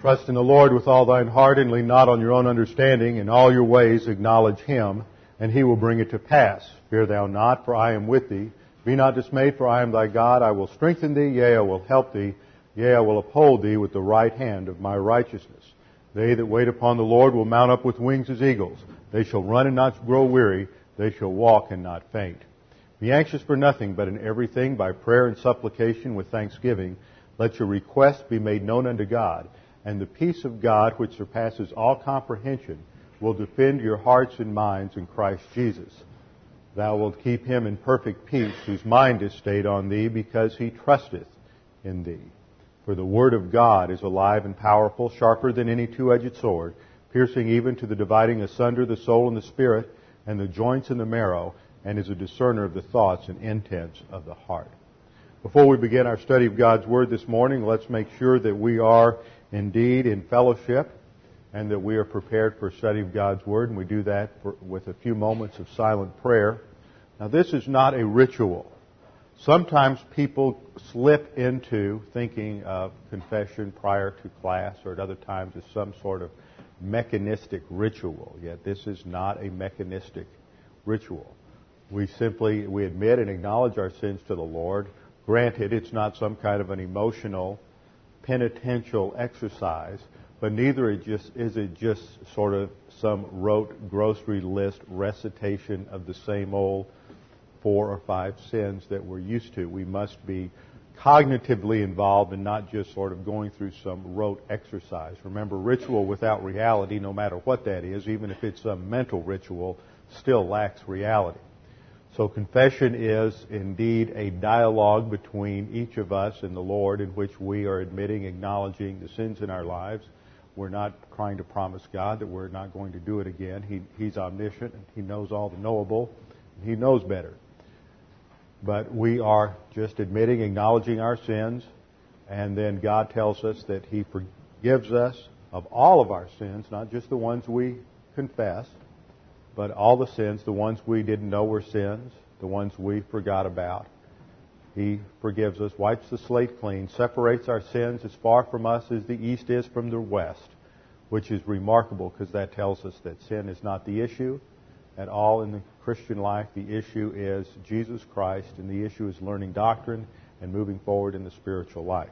Trust in the Lord with all thine heart and lean not on your own understanding. In all your ways acknowledge him, and he will bring it to pass. Fear thou not, for I am with thee. Be not dismayed, for I am thy God. I will strengthen thee, yea, I will help thee. Yea, I will uphold thee with the right hand of my righteousness. They that wait upon the Lord will mount up with wings as eagles. They shall run and not grow weary. They shall walk and not faint. Be anxious for nothing, but in everything by prayer and supplication with thanksgiving, let your requests be made known unto God and the peace of God, which surpasses all comprehension, will defend your hearts and minds in Christ Jesus. Thou wilt keep him in perfect peace, whose mind is stayed on thee, because he trusteth in thee. For the word of God is alive and powerful, sharper than any two-edged sword, piercing even to the dividing asunder the soul and the spirit, and the joints and the marrow, and is a discerner of the thoughts and intents of the heart. Before we begin our study of God's Word this morning, let's make sure that we are indeed in fellowship and that we are prepared for study of God's Word, and we do that for, with a few moments of silent prayer. Now, this is not a ritual. Sometimes people slip into thinking of confession prior to class, or at other times as some sort of mechanistic ritual. Yet this is not a mechanistic ritual. We simply we admit and acknowledge our sins to the Lord. Granted, it's not some kind of an emotional penitential exercise, but neither it just, is it just sort of some rote grocery list recitation of the same old four or five sins that we're used to. We must be cognitively involved and not just sort of going through some rote exercise. Remember, ritual without reality, no matter what that is, even if it's a mental ritual, still lacks reality. So confession is indeed a dialogue between each of us and the Lord in which we are admitting, acknowledging the sins in our lives. We're not trying to promise God that we're not going to do it again. He, he's omniscient. He knows all the knowable. He knows better. But we are just admitting, acknowledging our sins, and then God tells us that He forgives us of all of our sins, not just the ones we confess, but all the sins, the ones we didn't know were sins, the ones we forgot about, He forgives us, wipes the slate clean, separates our sins as far from us as the east is from the west, which is remarkable because that tells us that sin is not the issue at all in the Christian life. The issue is Jesus Christ, and the issue is learning doctrine and moving forward in the spiritual life.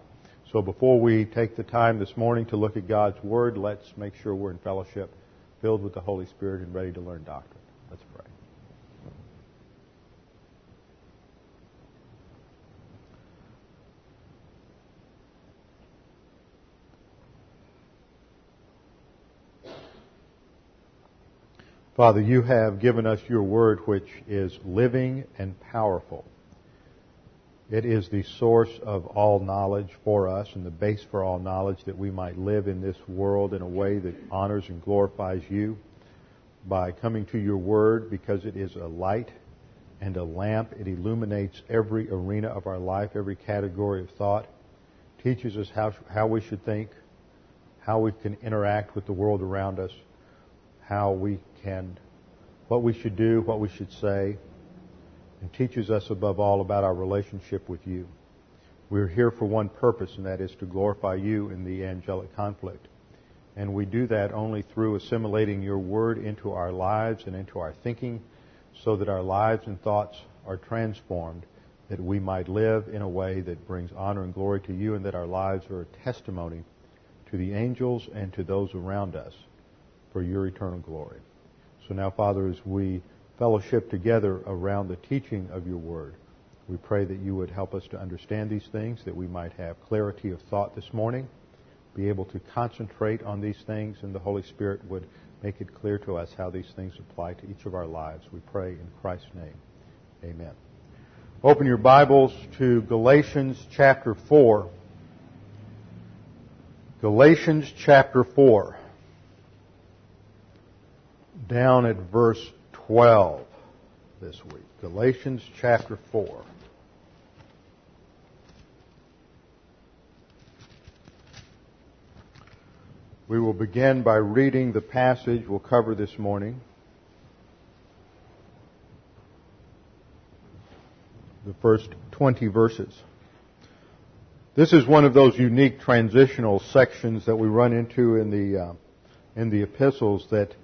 So before we take the time this morning to look at God's Word, let's make sure we're in fellowship filled with the Holy Spirit and ready to learn doctrine. Let's pray. Father, you have given us your word which is living and powerful. It is the source of all knowledge for us and the base for all knowledge that we might live in this world in a way that honors and glorifies you by coming to your word because it is a light and a lamp. It illuminates every arena of our life, every category of thought, teaches us how, how we should think, how we can interact with the world around us, how we can, what we should do, what we should say, and teaches us above all about our relationship with you. We're here for one purpose, and that is to glorify you in the angelic conflict. And we do that only through assimilating your word into our lives and into our thinking so that our lives and thoughts are transformed, that we might live in a way that brings honor and glory to you, and that our lives are a testimony to the angels and to those around us for your eternal glory. So now, Father, as we fellowship together around the teaching of your word. We pray that you would help us to understand these things, that we might have clarity of thought this morning, be able to concentrate on these things, and the Holy Spirit would make it clear to us how these things apply to each of our lives. We pray in Christ's name. Amen. Open your Bibles to Galatians chapter 4. Galatians chapter 4. down at verse 12 this week. Galatians chapter 4. We will begin by reading the passage we'll cover this morning. The first 20 verses. This is one of those unique transitional sections that we run into in the, uh, in the epistles that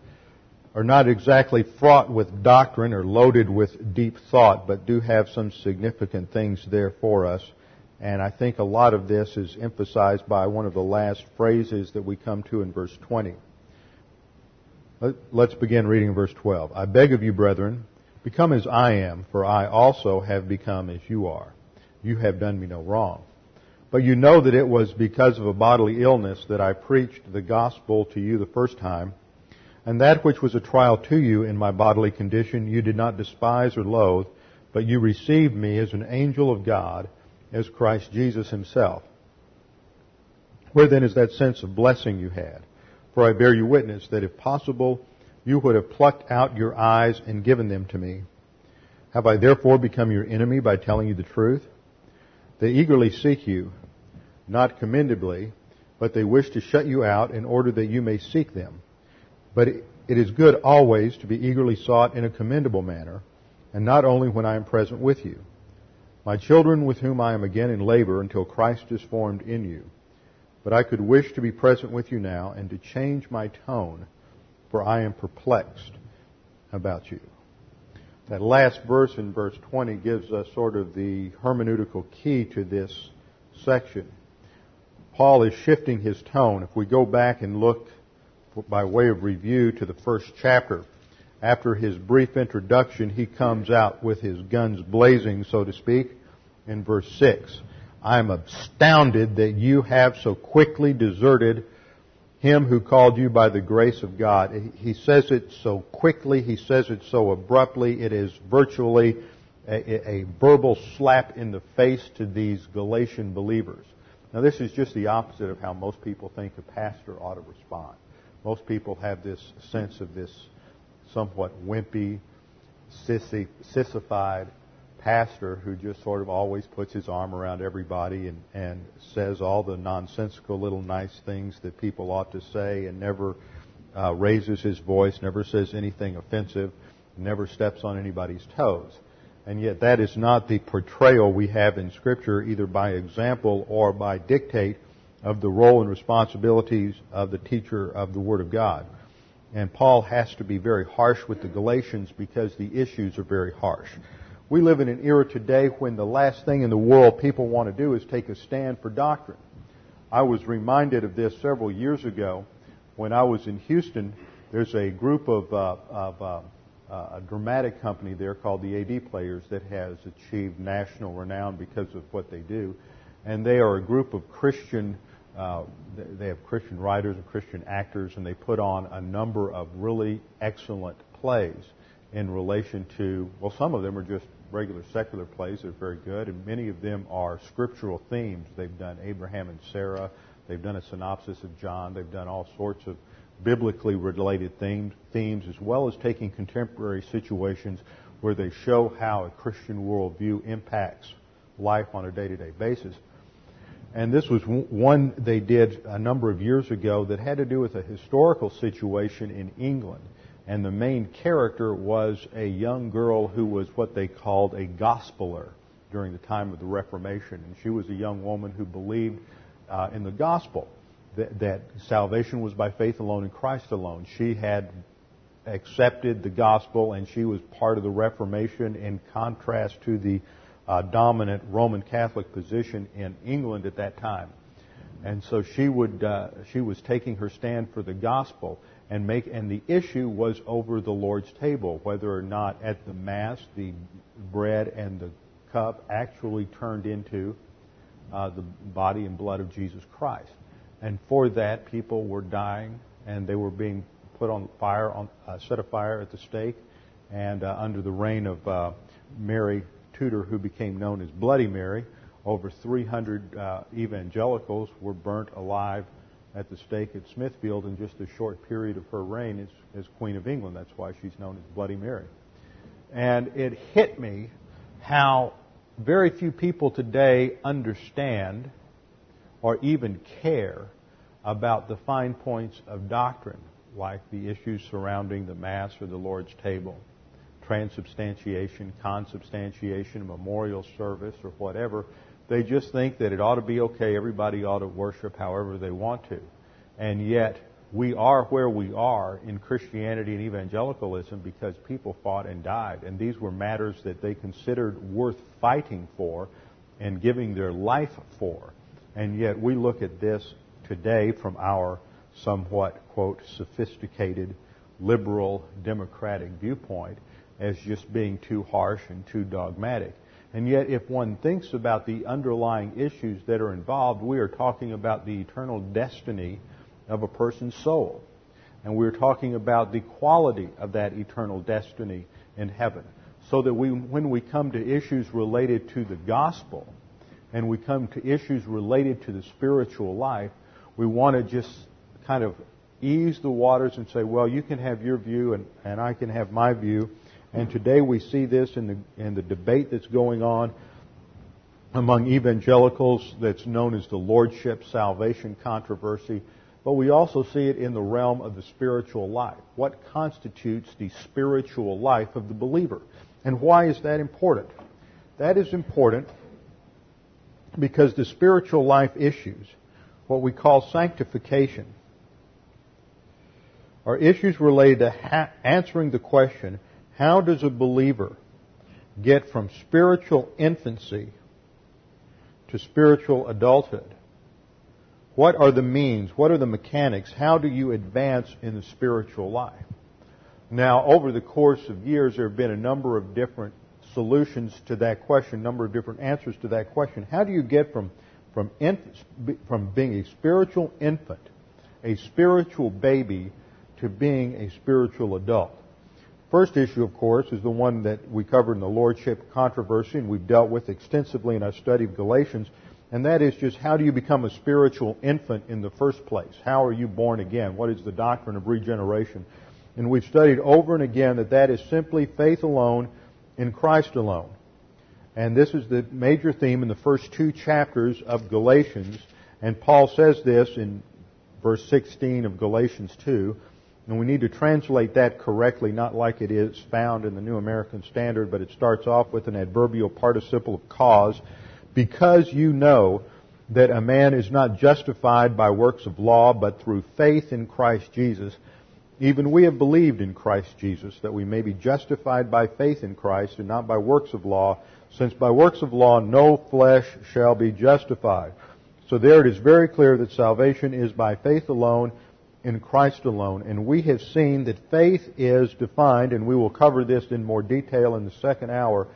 are not exactly fraught with doctrine or loaded with deep thought, but do have some significant things there for us. And I think a lot of this is emphasized by one of the last phrases that we come to in verse 20. Let's begin reading verse 12. I beg of you, brethren, become as I am, for I also have become as you are. You have done me no wrong. But you know that it was because of a bodily illness that I preached the gospel to you the first time. And that which was a trial to you in my bodily condition you did not despise or loathe, but you received me as an angel of God, as Christ Jesus himself. Where then is that sense of blessing you had? For I bear you witness that if possible, you would have plucked out your eyes and given them to me. Have I therefore become your enemy by telling you the truth? They eagerly seek you, not commendably, but they wish to shut you out in order that you may seek them. But it is good always to be eagerly sought in a commendable manner, and not only when I am present with you. My children with whom I am again in labor until Christ is formed in you. But I could wish to be present with you now and to change my tone, for I am perplexed about you. That last verse in verse 20 gives us sort of the hermeneutical key to this section. Paul is shifting his tone. If we go back and look by way of review to the first chapter, after his brief introduction, he comes out with his guns blazing, so to speak, in verse 6. I am astounded that you have so quickly deserted him who called you by the grace of God. He says it so quickly, he says it so abruptly, it is virtually a, a verbal slap in the face to these Galatian believers. Now this is just the opposite of how most people think a pastor ought to respond. Most people have this sense of this somewhat wimpy, sissy, sissified pastor who just sort of always puts his arm around everybody and, and says all the nonsensical little nice things that people ought to say and never uh, raises his voice, never says anything offensive, never steps on anybody's toes. And yet that is not the portrayal we have in Scripture, either by example or by dictate of the role and responsibilities of the teacher of the Word of God. And Paul has to be very harsh with the Galatians because the issues are very harsh. We live in an era today when the last thing in the world people want to do is take a stand for doctrine. I was reminded of this several years ago when I was in Houston. There's a group of, uh, of uh, uh, a dramatic company there called the AD Players that has achieved national renown because of what they do. And they are a group of Christian uh, they have Christian writers and Christian actors, and they put on a number of really excellent plays in relation to, well, some of them are just regular secular plays that are very good, and many of them are scriptural themes. They've done Abraham and Sarah, they've done a synopsis of John, they've done all sorts of biblically related themes, themes as well as taking contemporary situations where they show how a Christian worldview impacts life on a day to day basis. And this was one they did a number of years ago that had to do with a historical situation in England. And the main character was a young girl who was what they called a gospeler during the time of the Reformation. And she was a young woman who believed uh, in the gospel, that, that salvation was by faith alone in Christ alone. She had accepted the gospel and she was part of the Reformation in contrast to the uh, dominant Roman Catholic position in England at that time. And so she would uh, she was taking her stand for the gospel and make and the issue was over the Lord's table whether or not at the mass the bread and the cup actually turned into uh, the body and blood of Jesus Christ. And for that, people were dying and they were being put on fire, on uh, set afire at the stake, and uh, under the reign of uh, Mary Tudor, who became known as Bloody Mary. Over 300 uh, evangelicals were burnt alive at the stake at Smithfield in just a short period of her reign as, as Queen of England. That's why she's known as Bloody Mary. And it hit me how very few people today understand or even care about the fine points of doctrine, like the issues surrounding the Mass or the Lord's table, transubstantiation, consubstantiation, memorial service, or whatever. They just think that it ought to be okay, everybody ought to worship however they want to. And yet, we are where we are in Christianity and evangelicalism because people fought and died. And these were matters that they considered worth fighting for and giving their life for. And yet we look at this today from our somewhat, quote, sophisticated, liberal, democratic viewpoint as just being too harsh and too dogmatic. And yet, if one thinks about the underlying issues that are involved, we are talking about the eternal destiny of a person's soul. And we're talking about the quality of that eternal destiny in heaven. So that we, when we come to issues related to the gospel and we come to issues related to the spiritual life, we want to just kind of ease the waters and say, well, you can have your view and, and I can have my view. And today we see this in the, in the debate that's going on among evangelicals that's known as the Lordship Salvation controversy but we also see it in the realm of the spiritual life. What constitutes the spiritual life of the believer? And why is that important? That is important because the spiritual life issues, what we call sanctification, are issues related to ha- answering the question, how does a believer get from spiritual infancy to spiritual adulthood? What are the means? What are the mechanics? How do you advance in the spiritual life? Now, over the course of years, there have been a number of different solutions to that question, a number of different answers to that question. How do you get from, from, from being a spiritual infant, a spiritual baby, to being a spiritual adult? First issue, of course, is the one that we covered in the Lordship controversy, and we've dealt with extensively in our study of Galatians and that is just how do you become a spiritual infant in the first place? How are you born again? What is the doctrine of regeneration? And we've studied over and again that that is simply faith alone in Christ alone. And this is the major theme in the first two chapters of Galatians. And Paul says this in verse 16 of Galatians 2. And we need to translate that correctly, not like it is found in the New American Standard, but it starts off with an adverbial participle of cause because you know that a man is not justified by works of law, but through faith in Christ Jesus. Even we have believed in Christ Jesus, that we may be justified by faith in Christ and not by works of law, since by works of law no flesh shall be justified. So there it is very clear that salvation is by faith alone, in Christ alone. And we have seen that faith is defined, and we will cover this in more detail in the second hour,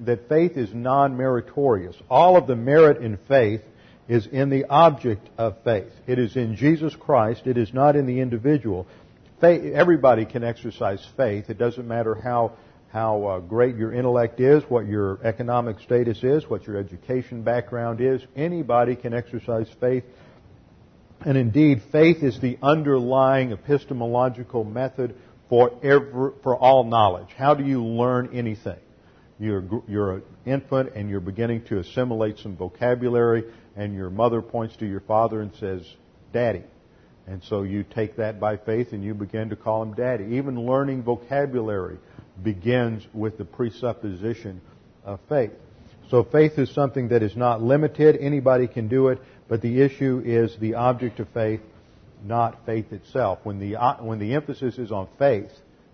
that faith is non-meritorious. All of the merit in faith is in the object of faith. It is in Jesus Christ. It is not in the individual. Faith, everybody can exercise faith. It doesn't matter how how uh, great your intellect is, what your economic status is, what your education background is. Anybody can exercise faith. And indeed, faith is the underlying epistemological method for every, for all knowledge. How do you learn anything? You're, you're an infant and you're beginning to assimilate some vocabulary, and your mother points to your father and says, Daddy. And so you take that by faith and you begin to call him Daddy. Even learning vocabulary begins with the presupposition of faith. So faith is something that is not limited. Anybody can do it, but the issue is the object of faith, not faith itself. When the, uh, when the emphasis is on faith,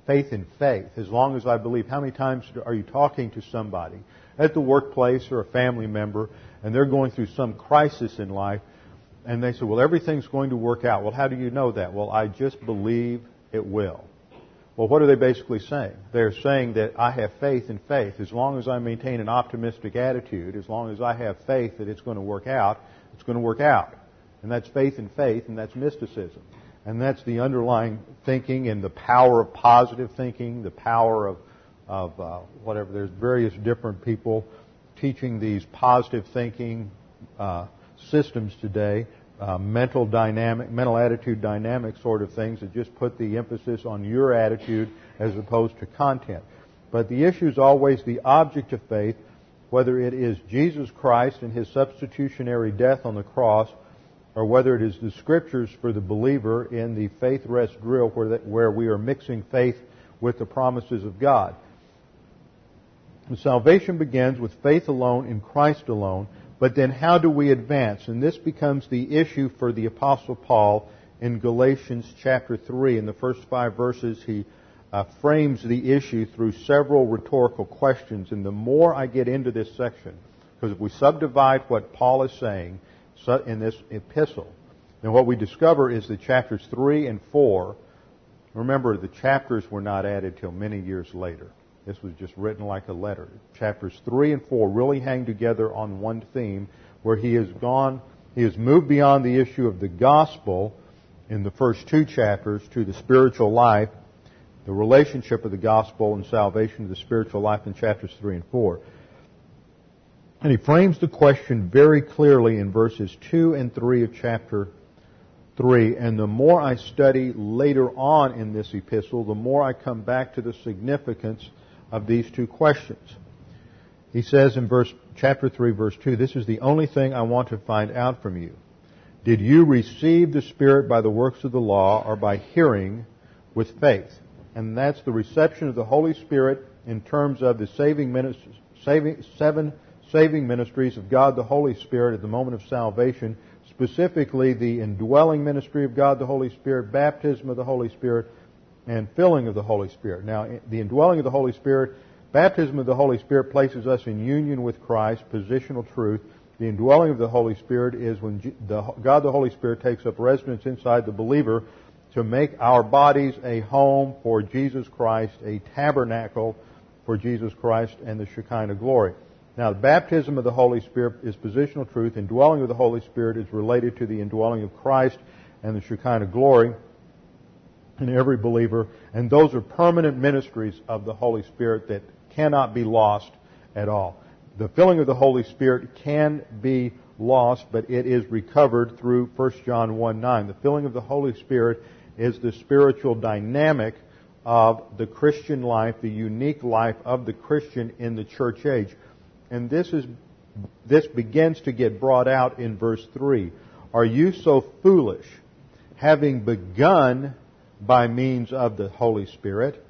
faith in faith, as long as I believe. How many times are you talking to somebody at the workplace or a family member and they're going through some crisis in life and they say, well, everything's going to work out. Well, how do you know that? Well, I just believe it will. Well, what are they basically saying? They're saying that I have faith in faith. As long as I maintain an optimistic attitude, as long as I have faith that it's going to work out, it's going to work out. And that's faith in faith, and that's mysticism. And that's the underlying thinking and the power of positive thinking, the power of, of uh, whatever. There's various different people teaching these positive thinking uh, systems today. uh, mental dynamic, mental attitude dynamic sort of things that just put the emphasis on your attitude as opposed to content. But the issue is always the object of faith, whether it is Jesus Christ and His substitutionary death on the cross, or whether it is the scriptures for the believer in the faith rest drill where, that, where we are mixing faith with the promises of God. And salvation begins with faith alone in Christ alone, but then how do we advance? And this becomes the issue for the Apostle Paul in Galatians chapter 3. In the first five verses, he uh, frames the issue through several rhetorical questions. And the more I get into this section, because if we subdivide what Paul is saying in this epistle, then what we discover is that chapters 3 and 4, remember the chapters were not added till many years later. This was just written like a letter. Chapters 3 and 4 really hang together on one theme where he has gone, he has moved beyond the issue of the gospel in the first two chapters to the spiritual life, the relationship of the gospel and salvation to the spiritual life in chapters 3 and 4. And he frames the question very clearly in verses 2 and 3 of chapter 3. And the more I study later on in this epistle, the more I come back to the significance of these two questions. He says in verse, chapter 3 verse 2, this is the only thing I want to find out from you. Did you receive the Spirit by the works of the law or by hearing with faith? And that's the reception of the Holy Spirit in terms of the saving ministries, saving, seven saving ministries of God the Holy Spirit at the moment of salvation, specifically the indwelling ministry of God the Holy Spirit, baptism of the Holy Spirit, and filling of the Holy Spirit. Now, the indwelling of the Holy Spirit, baptism of the Holy Spirit places us in union with Christ, positional truth. The indwelling of the Holy Spirit is when God the Holy Spirit takes up residence inside the believer to make our bodies a home for Jesus Christ, a tabernacle for Jesus Christ and the Shekinah glory. Now, the baptism of the Holy Spirit is positional truth. Indwelling of the Holy Spirit is related to the indwelling of Christ and the Shekinah glory in every believer. And those are permanent ministries of the Holy Spirit that cannot be lost at all. The filling of the Holy Spirit can be lost, but it is recovered through 1 John 1 9. The filling of the Holy Spirit is the spiritual dynamic of the Christian life, the unique life of the Christian in the church age. And this is this begins to get brought out in verse 3. Are you so foolish, having begun by means of the Holy Spirit?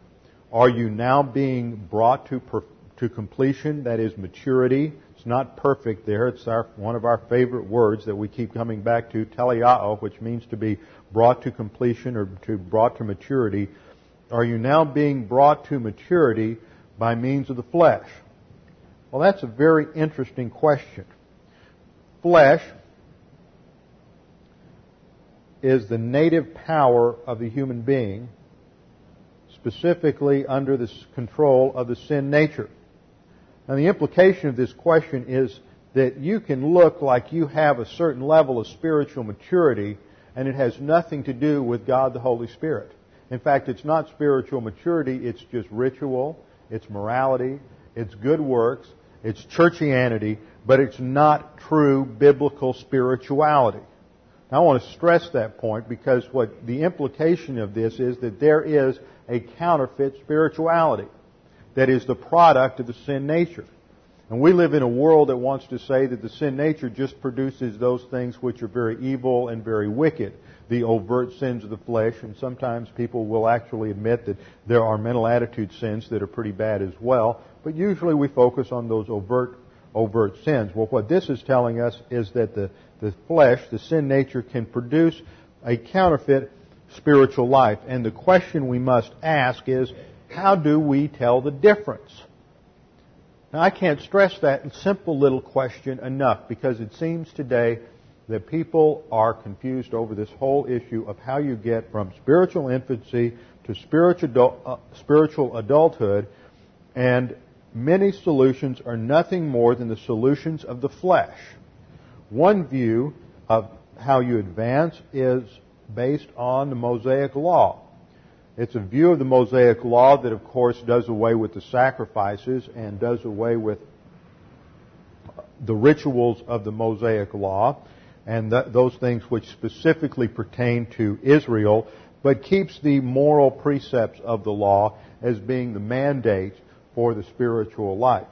Are you now being brought to, per, to completion? That is maturity. It's not perfect there. It's our, one of our favorite words that we keep coming back to, teleao, which means to be brought to completion or to brought to maturity. Are you now being brought to maturity by means of the flesh? Well, that's a very interesting question. Flesh is the native power of the human being, specifically under the control of the sin nature. And the implication of this question is that you can look like you have a certain level of spiritual maturity and it has nothing to do with God the Holy Spirit. In fact, it's not spiritual maturity, it's just ritual, it's morality, it's good works, it's churchianity, but it's not true biblical spirituality. Now, I want to stress that point because what the implication of this is that there is a counterfeit spirituality that is the product of the sin nature. And we live in a world that wants to say that the sin nature just produces those things which are very evil and very wicked, the overt sins of the flesh, and sometimes people will actually admit that there are mental attitude sins that are pretty bad as well, but usually we focus on those overt overt sins. Well, what this is telling us is that the the flesh, the sin nature, can produce a counterfeit spiritual life. And the question we must ask is, how do we tell the difference? Now, I can't stress that simple little question enough because it seems today that people are confused over this whole issue of how you get from spiritual infancy to spiritual, uh, spiritual adulthood, and many solutions are nothing more than the solutions of the flesh. One view of how you advance is based on the Mosaic Law. It's a view of the Mosaic Law that, of course, does away with the sacrifices and does away with the rituals of the Mosaic Law. and th- those things which specifically pertain to Israel, but keeps the moral precepts of the law as being the mandate for the spiritual life.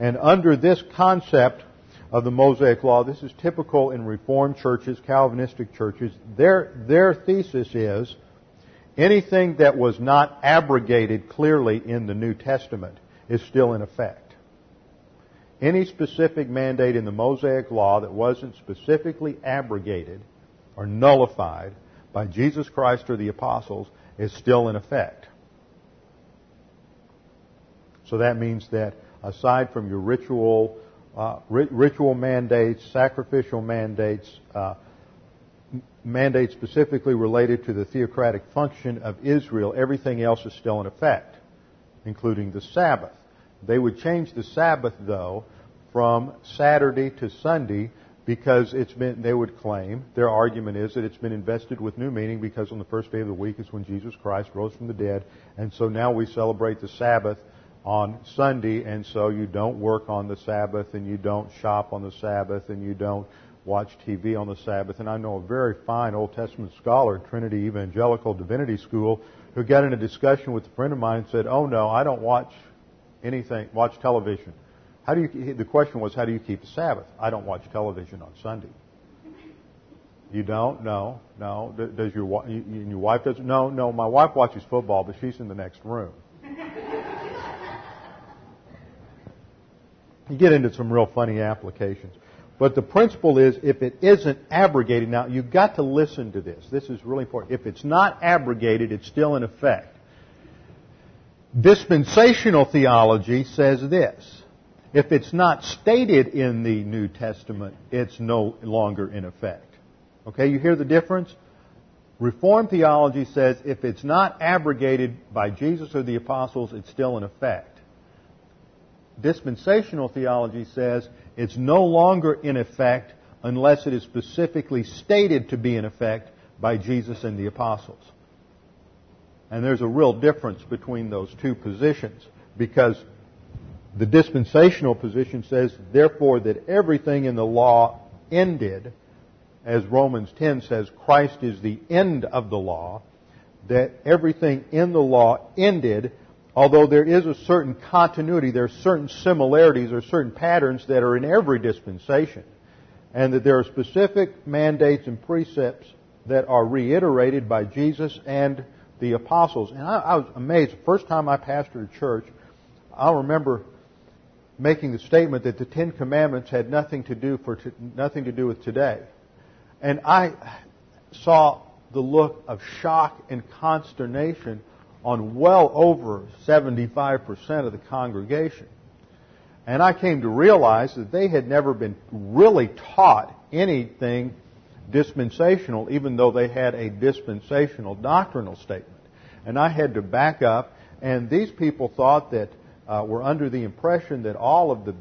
And under this concept of the Mosaic Law, this is typical in Reformed churches, Calvinistic churches. Their, their thesis is anything that was not abrogated clearly in the New Testament is still in effect. Any specific mandate in the Mosaic Law that wasn't specifically abrogated or nullified by Jesus Christ or the apostles is still in effect. So that means that aside from your ritual, uh, ritual mandates, sacrificial mandates, uh, mandates specifically related to the theocratic function of Israel, everything else is still in effect, including the Sabbath. They would change the Sabbath, though, from Saturday to Sunday because it's been, they would claim, their argument is that it's been invested with new meaning because on the first day of the week is when Jesus Christ rose from the dead, and so now we celebrate the Sabbath on Sunday, and so you don't work on the Sabbath, and you don't shop on the Sabbath, and you don't watch TV on the Sabbath. And I know a very fine Old Testament scholar Trinity Evangelical Divinity School who got in a discussion with a friend of mine and said, "Oh no, I don't watch anything, watch television." How do you? The question was, how do you keep the Sabbath? I don't watch television on Sunday. You don't? No, no. Does your your wife doesn't? No, no. My wife watches football, but she's in the next room. You get into some real funny applications. But the principle is if it isn't abrogated, now you've got to listen to this. This is really important. If it's not abrogated, it's still in effect. Dispensational theology says this. If it's not stated in the New Testament, it's no longer in effect. Okay, you hear the difference? Reformed theology says if it's not abrogated by Jesus or the apostles, it's still in effect dispensational theology says it's no longer in effect unless it is specifically stated to be in effect by Jesus and the apostles. And there's a real difference between those two positions because the dispensational position says, therefore, that everything in the law ended, as Romans 10 says, Christ is the end of the law, that everything in the law ended although there is a certain continuity, there are certain similarities or certain patterns that are in every dispensation, and that there are specific mandates and precepts that are reiterated by Jesus and the apostles. And I, I was amazed. The first time I pastored a church, I remember making the statement that the Ten Commandments had nothing to do for nothing to do with today, and I saw the look of shock and consternation on well over 75% of the congregation. And I came to realize that they had never been really taught anything dispensational, even though they had a dispensational doctrinal statement. And I had to back up, and these people thought that, uh, were under the impression that all of the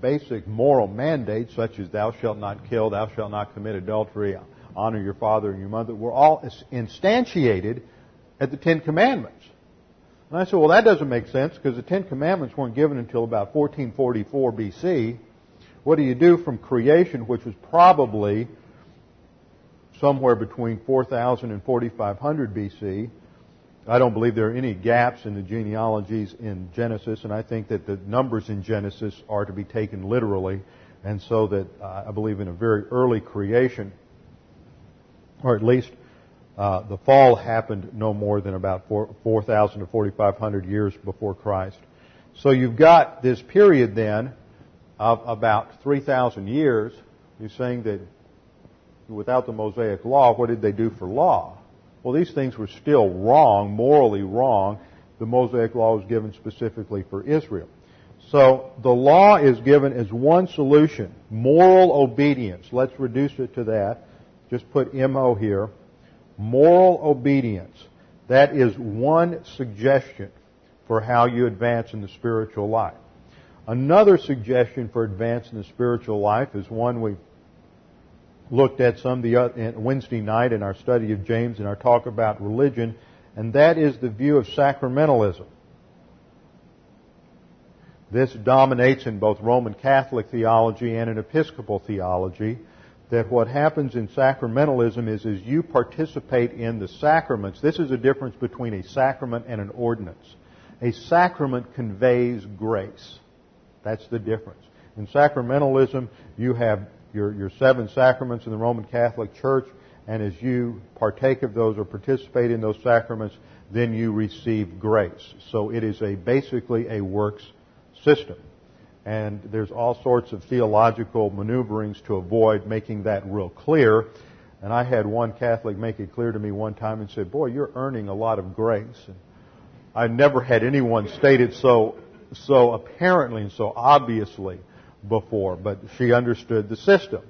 basic moral mandates, such as thou shalt not kill, thou shalt not commit adultery, honor your father and your mother, were all instantiated at the Ten Commandments. And I said, well, that doesn't make sense because the Ten Commandments weren't given until about 1444 BC. What do you do from creation, which was probably somewhere between 4000 and 4500 BC? I don't believe there are any gaps in the genealogies in Genesis, and I think that the numbers in Genesis are to be taken literally, and so that uh, I believe in a very early creation, or at least uh, the fall happened no more than about 4,000 to 4,500 years before Christ. So you've got this period then of about 3,000 years. You're saying that without the Mosaic law, what did they do for law? Well, these things were still wrong, morally wrong. The Mosaic law was given specifically for Israel. So the law is given as one solution, moral obedience. Let's reduce it to that. Just put MO here moral obedience. That is one suggestion for how you advance in the spiritual life. Another suggestion for advancing the spiritual life is one we looked at some the Wednesday night in our study of James in our talk about religion, and that is the view of sacramentalism. This dominates in both Roman Catholic theology and in Episcopal theology that what happens in sacramentalism is, is you participate in the sacraments. This is a difference between a sacrament and an ordinance. A sacrament conveys grace. That's the difference. In sacramentalism, you have your, your seven sacraments in the Roman Catholic Church, and as you partake of those or participate in those sacraments, then you receive grace. So it is a basically a works system. And there's all sorts of theological maneuverings to avoid making that real clear. And I had one Catholic make it clear to me one time and said, Boy, you're earning a lot of grace. And I never had anyone state it so, so apparently and so obviously before, but she understood the system.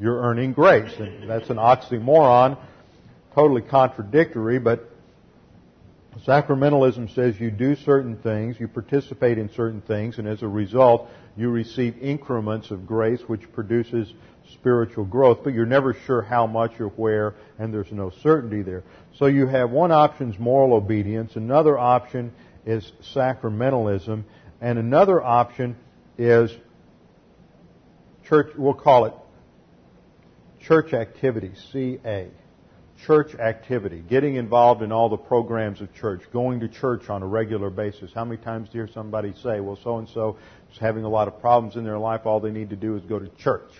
You're earning grace. And that's an oxymoron, totally contradictory, but Sacramentalism says you do certain things, you participate in certain things, and as a result, you receive increments of grace which produces spiritual growth, but you're never sure how much or where, and there's no certainty there. So you have one option is moral obedience, another option is sacramentalism, and another option is church, we'll call it church activity, CA church activity, getting involved in all the programs of church, going to church on a regular basis. How many times do you hear somebody say, well, so and so is having a lot of problems in their life, all they need to do is go to church?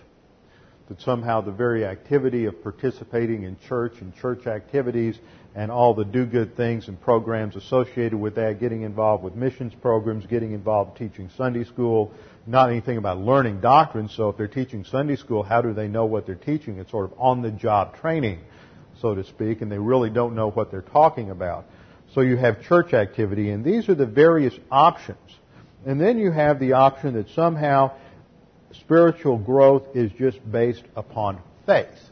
That somehow the very activity of participating in church and church activities and all the do good things and programs associated with that, getting involved with missions programs, getting involved teaching Sunday school, not anything about learning doctrine. So if they're teaching Sunday school, how do they know what they're teaching? It's sort of on the job training so to speak, and they really don't know what they're talking about. So you have church activity, and these are the various options. And then you have the option that somehow spiritual growth is just based upon faith.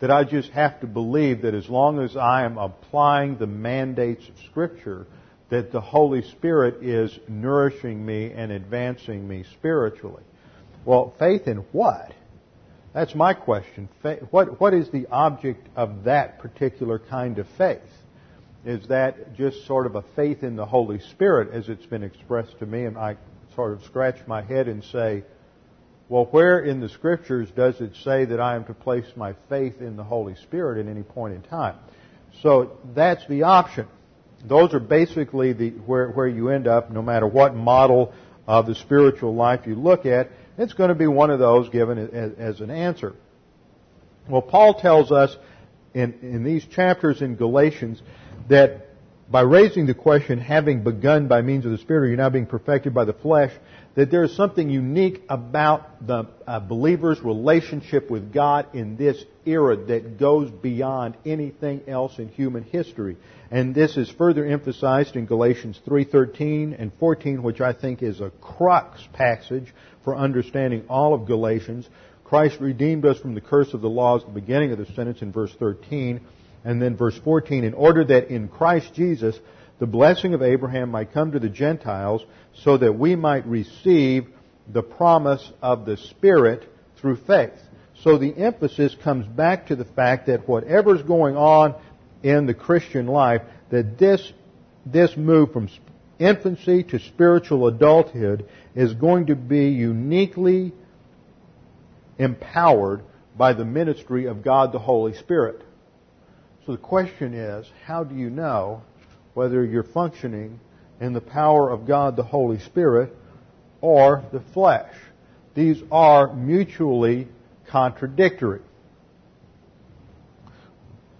That I just have to believe that as long as I am applying the mandates of Scripture, that the Holy Spirit is nourishing me and advancing me spiritually. Well, faith in what? That's my question. What, what is the object of that particular kind of faith? Is that just sort of a faith in the Holy Spirit as it's been expressed to me? And I sort of scratch my head and say, well, where in the Scriptures does it say that I am to place my faith in the Holy Spirit at any point in time? So that's the option. Those are basically the, where, where you end up, no matter what model of the spiritual life you look at. It's going to be one of those given as, as an answer. Well, Paul tells us in, in these chapters in Galatians that by raising the question, having begun by means of the Spirit, you're now being perfected by the flesh, that there is something unique about the uh, believer's relationship with God in this era that goes beyond anything else in human history. And this is further emphasized in Galatians 3:13 and 14, which I think is a crux passage for understanding all of Galatians. Christ redeemed us from the curse of the law at the beginning of the sentence in verse 13. And then verse 14, in order that in Christ Jesus the blessing of Abraham might come to the Gentiles so that we might receive the promise of the Spirit through faith. So the emphasis comes back to the fact that whatever's going on in the Christian life, that this, this move from infancy to spiritual adulthood is going to be uniquely empowered by the ministry of God the Holy Spirit. So the question is, how do you know whether you're functioning in the power of God the Holy Spirit or the flesh? These are mutually contradictory.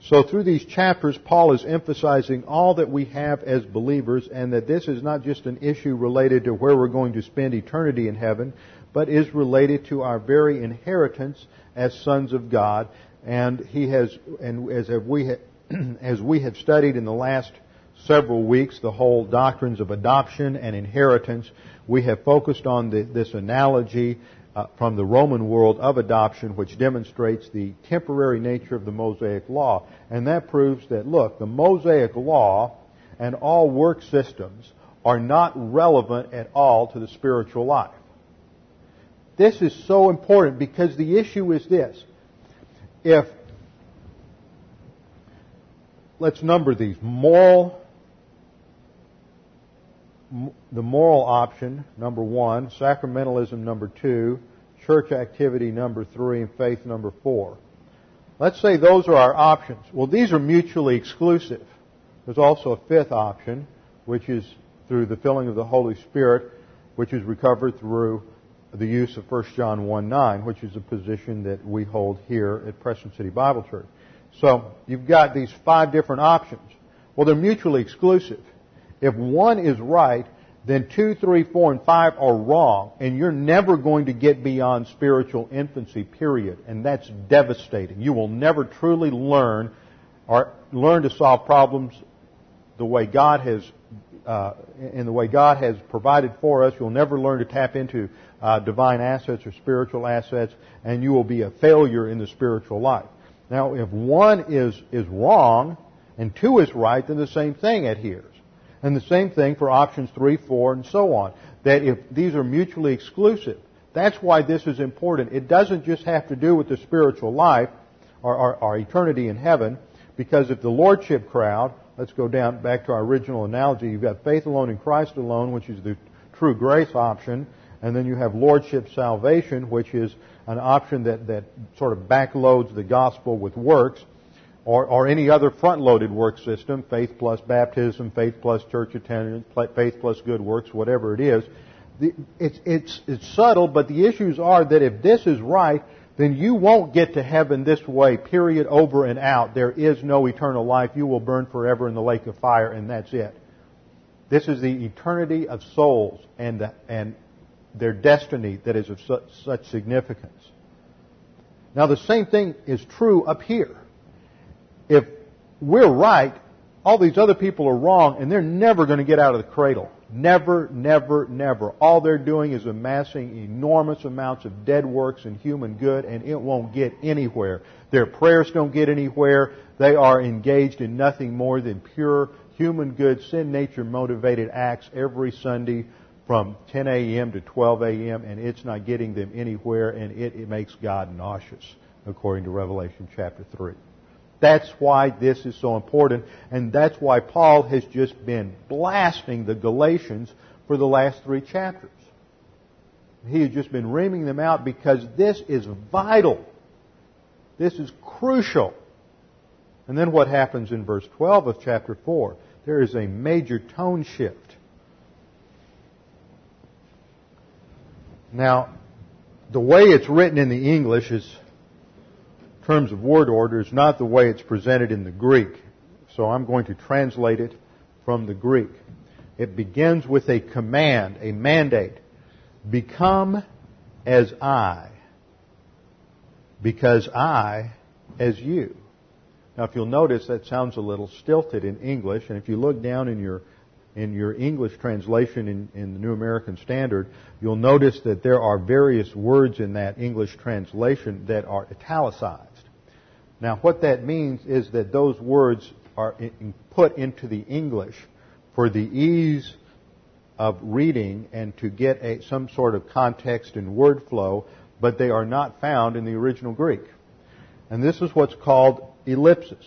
So through these chapters, Paul is emphasizing all that we have as believers and that this is not just an issue related to where we're going to spend eternity in heaven, but is related to our very inheritance as sons of God. And he has, and as we, as we have studied in the last several weeks, the whole doctrines of adoption and inheritance, we have focused on the, this analogy uh, from the Roman world of adoption, which demonstrates the temporary nature of the Mosaic Law. And that proves that, look, the Mosaic Law and all work systems are not relevant at all to the spiritual life. This is so important because the issue is this. If, let's number these, moral, the moral option, number one, sacramentalism, number two, church activity number three, and faith number four. Let's say those are our options. Well, these are mutually exclusive. There's also a fifth option, which is through the filling of the Holy Spirit, which is recovered through the use of 1 John 1 9, which is a position that we hold here at Preston City Bible Church. So you've got these five different options. Well, they're mutually exclusive. If one is right, then two, three, four, and five are wrong, and you're never going to get beyond spiritual infancy, period. And that's devastating. You will never truly learn or learn to solve problems the way God has uh, in the way God has provided for us. You'll never learn to tap into uh, divine assets or spiritual assets, and you will be a failure in the spiritual life. Now, if one is is wrong and two is right, then the same thing adheres. And the same thing for options three, four, and so on. That if these are mutually exclusive, that's why this is important. It doesn't just have to do with the spiritual life or our eternity in heaven, because if the lordship crowd, let's go down back to our original analogy, you've got faith alone in Christ alone, which is the true grace option, and then you have lordship salvation, which is an option that, that sort of backloads the gospel with works or, or any other front-loaded work system, faith plus baptism, faith plus church attendance, faith plus good works, whatever it is. It's, it's, it's subtle, but the issues are that if this is right, then you won't get to heaven this way, period, over and out. There is no eternal life. You will burn forever in the lake of fire, and that's it. This is the eternity of souls and, and their destiny that is of such significance. Now, the same thing is true up here if we're right, all these other people are wrong, and they're never going to get out of the cradle. Never, never, never. All they're doing is amassing enormous amounts of dead works and human good, and it won't get anywhere. Their prayers don't get anywhere. They are engaged in nothing more than pure human good, sin nature motivated acts every Sunday from 10 a.m. to 12 a.m., and it's not getting them anywhere, and it, it makes God nauseous, according to Revelation chapter 3. That's why this is so important, and that's why Paul has just been blasting the Galatians for the last three chapters. He has just been reaming them out because this is vital. This is crucial. And then what happens in verse 12 of chapter 4? There is a major tone shift. Now, the way it's written in the English is terms of word order is not the way it's presented in the Greek. So I'm going to translate it from the Greek. It begins with a command, a mandate. Become as I, because I as you. Now, if you'll notice, that sounds a little stilted in English, and if you look down in your in your English translation in, in, the New American Standard, you'll notice that there are various words in that English translation that are italicized. Now, what that means is that those words are put into the English for the ease of reading and to get a, some sort of context and word flow, but they are not found in the original Greek. And this is what's called ellipsis.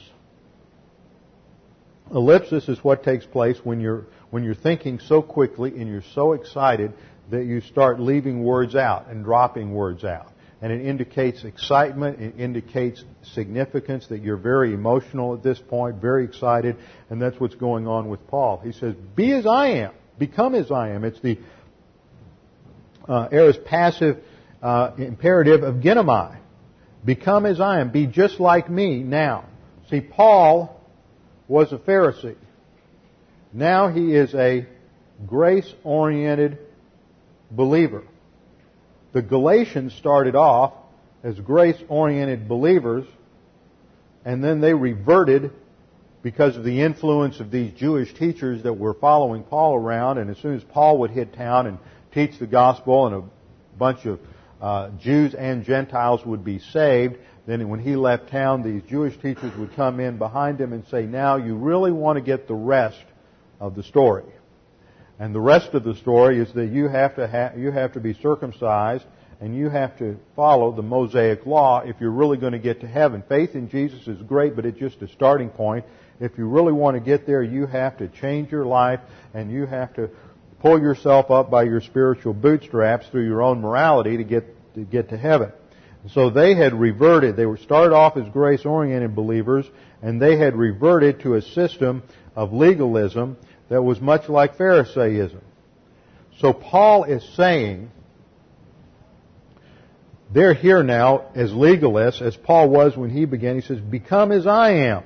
Ellipsis is what takes place when you're, when you're thinking so quickly and you're so excited that you start leaving words out and dropping words out and it indicates excitement, it indicates significance, that you're very emotional at this point, very excited, and that's what's going on with Paul. He says, Be as I am, become as I am. It's the uh, passive uh, imperative of ginomai. Become as I am, be just like me now. See, Paul was a Pharisee. Now he is a grace oriented believer. The Galatians started off as grace-oriented believers, and then they reverted because of the influence of these Jewish teachers that were following Paul around, and as soon as Paul would hit town and teach the gospel and a bunch of uh, Jews and Gentiles would be saved, then when he left town, these Jewish teachers would come in behind him and say, now you really want to get the rest of the story. And the rest of the story is that you have to ha- you have to be circumcised and you have to follow the Mosaic law if you're really going to get to heaven. Faith in Jesus is great, but it's just a starting point. If you really want to get there, you have to change your life and you have to pull yourself up by your spiritual bootstraps through your own morality to get to get to heaven. So they had reverted. They were started off as grace-oriented believers, and they had reverted to a system of legalism that was much like Pharisaism. So Paul is saying they're here now as legalists, as Paul was when he began. He says, become as I am.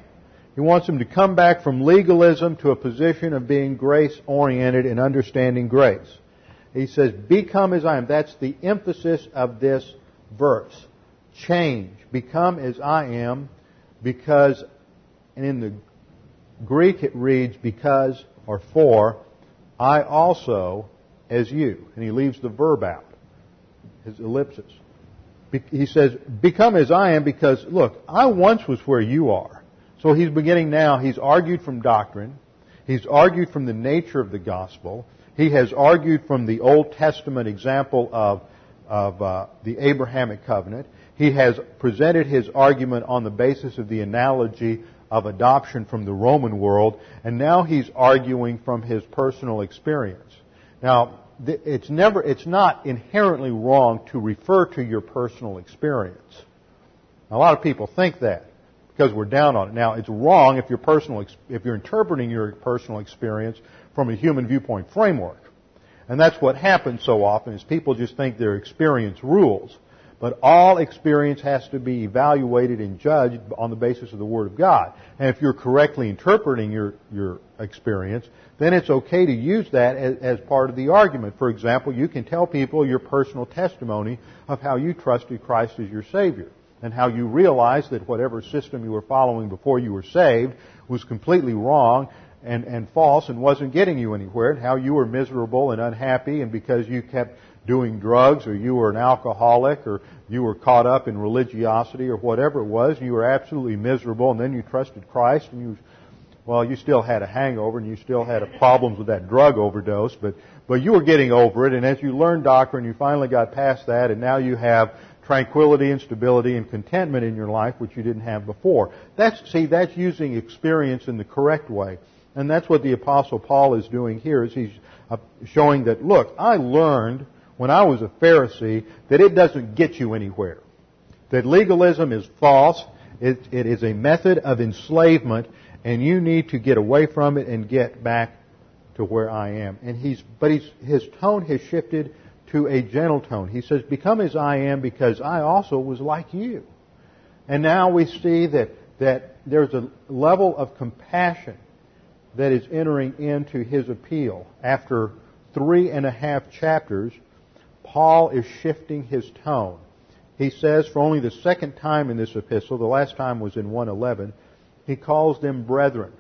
He wants them to come back from legalism to a position of being grace oriented and understanding grace. He says, become as I am. That's the emphasis of this verse. Change. Become as I am because, and in the Greek it reads because or for, I also as you. And he leaves the verb out, his ellipsis. He says, become as I am because, look, I once was where you are. So he's beginning now, he's argued from doctrine. He's argued from the nature of the gospel. He has argued from the Old Testament example of, of uh, the Abrahamic covenant. He has presented his argument on the basis of the analogy of adoption from the Roman world, and now he's arguing from his personal experience. Now, it's never, it's not inherently wrong to refer to your personal experience. a lot of people think that because we're down on it. Now, it's wrong if you're personal, if you're interpreting your personal experience from a human viewpoint framework. And that's what happens so often is people just think their experience rules. But all experience has to be evaluated and judged on the basis of the Word of God. And if you're correctly interpreting your, your experience, then it's okay to use that as, as part of the argument. For example, you can tell people your personal testimony of how you trusted Christ as your Savior and how you realized that whatever system you were following before you were saved was completely wrong and, and false and wasn't getting you anywhere, and how you were miserable and unhappy, and because you kept doing drugs, or you were an alcoholic, or you were caught up in religiosity, or whatever it was, you were absolutely miserable, and then you trusted Christ, and you, well, you still had a hangover, and you still had problems with that drug overdose, but, but you were getting over it, and as you learned doctrine, you finally got past that, and now you have tranquility and stability and contentment in your life, which you didn't have before. That's, see, that's using experience in the correct way. And that's what the apostle Paul is doing here is he's uh, showing that, look, I learned when I was a Pharisee that it doesn't get you anywhere. That legalism is false. It, it is a method of enslavement and you need to get away from it and get back to where I am. And he's, but he's, his tone has shifted to a gentle tone. He says, become as I am because I also was like you. And now we see that, that there's a level of compassion that is entering into his appeal. After three and a half chapters, Paul is shifting his tone. He says for only the second time in this epistle, the last time was in 111, he calls them brethren.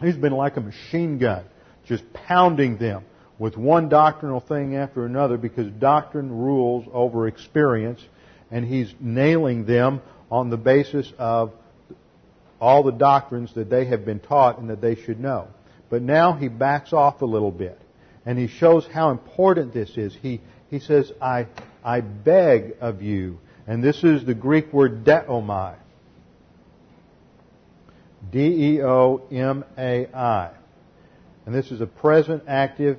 He's been like a machine gun, just pounding them with one doctrinal thing after another because doctrine rules over experience and he's nailing them on the basis of all the doctrines that they have been taught and that they should know. But now he backs off a little bit and he shows how important this is. He, he says, I, I beg of you. And this is the Greek word deomai. D-E-O-M-A-I. And this is a present active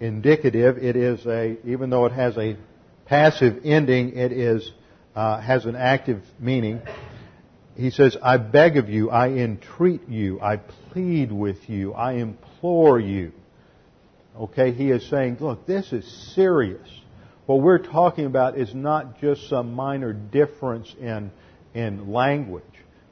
indicative. It is a, even though it has a passive ending, it is, uh, has an active meaning he says, I beg of you, I entreat you, I plead with you, I implore you. Okay, he is saying, look, this is serious. What we're talking about is not just some minor difference in, in language.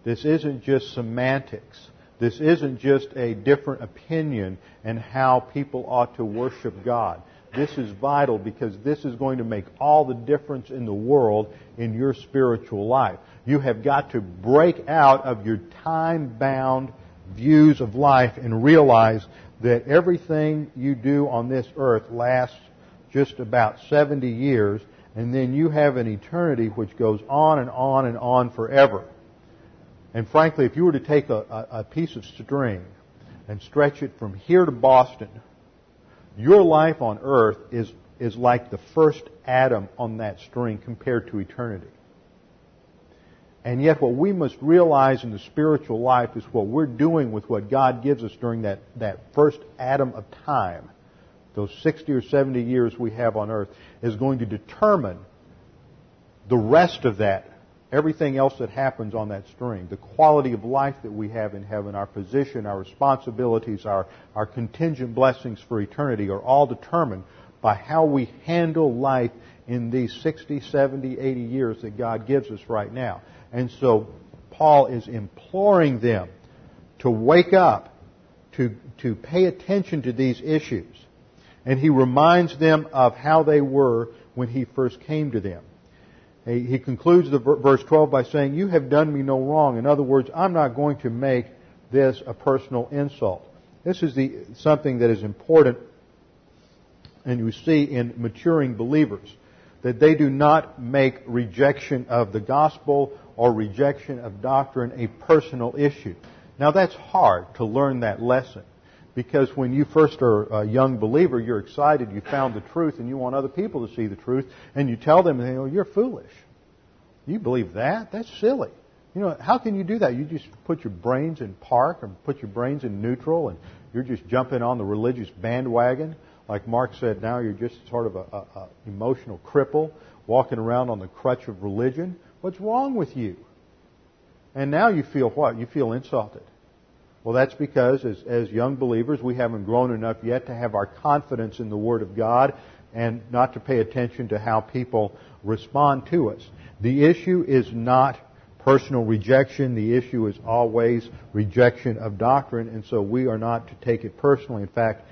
This isn't just semantics. This isn't just a different opinion in how people ought to worship God. This is vital because this is going to make all the difference in the world in your spiritual life. You have got to break out of your time bound views of life and realize that everything you do on this earth lasts just about 70 years and then you have an eternity which goes on and on and on forever. And frankly, if you were to take a, a, a piece of string and stretch it from here to Boston, your life on earth is, is like the first atom on that string compared to eternity. And yet what we must realize in the spiritual life is what we're doing with what God gives us during that, that first atom of time those 60 or 70 years we have on earth, is going to determine the rest of that, everything else that happens on that string, the quality of life that we have in heaven, our position, our responsibilities, our, our contingent blessings for eternity are all determined by how we handle life in these 60, 70, 80 years that God gives us right now. And so Paul is imploring them to wake up, to, to pay attention to these issues. And he reminds them of how they were when he first came to them. He concludes the verse 12 by saying, You have done me no wrong. In other words, I'm not going to make this a personal insult. This is the, something that is important, and you see in maturing believers, that they do not make rejection of the gospel or rejection of doctrine a personal issue. Now that's hard to learn that lesson. Because when you first are a young believer, you're excited, you found the truth, and you want other people to see the truth, and you tell them, know, you're foolish. You believe that? That's silly. You know, how can you do that? You just put your brains in park and put your brains in neutral and you're just jumping on the religious bandwagon. Like Mark said, now you're just sort of a, a, a emotional cripple walking around on the crutch of religion. What's wrong with you? And now you feel what? You feel insulted. Well, that's because as, as young believers, we haven't grown enough yet to have our confidence in the Word of God and not to pay attention to how people respond to us. The issue is not personal rejection. The issue is always rejection of doctrine, and so we are not to take it personally. In fact,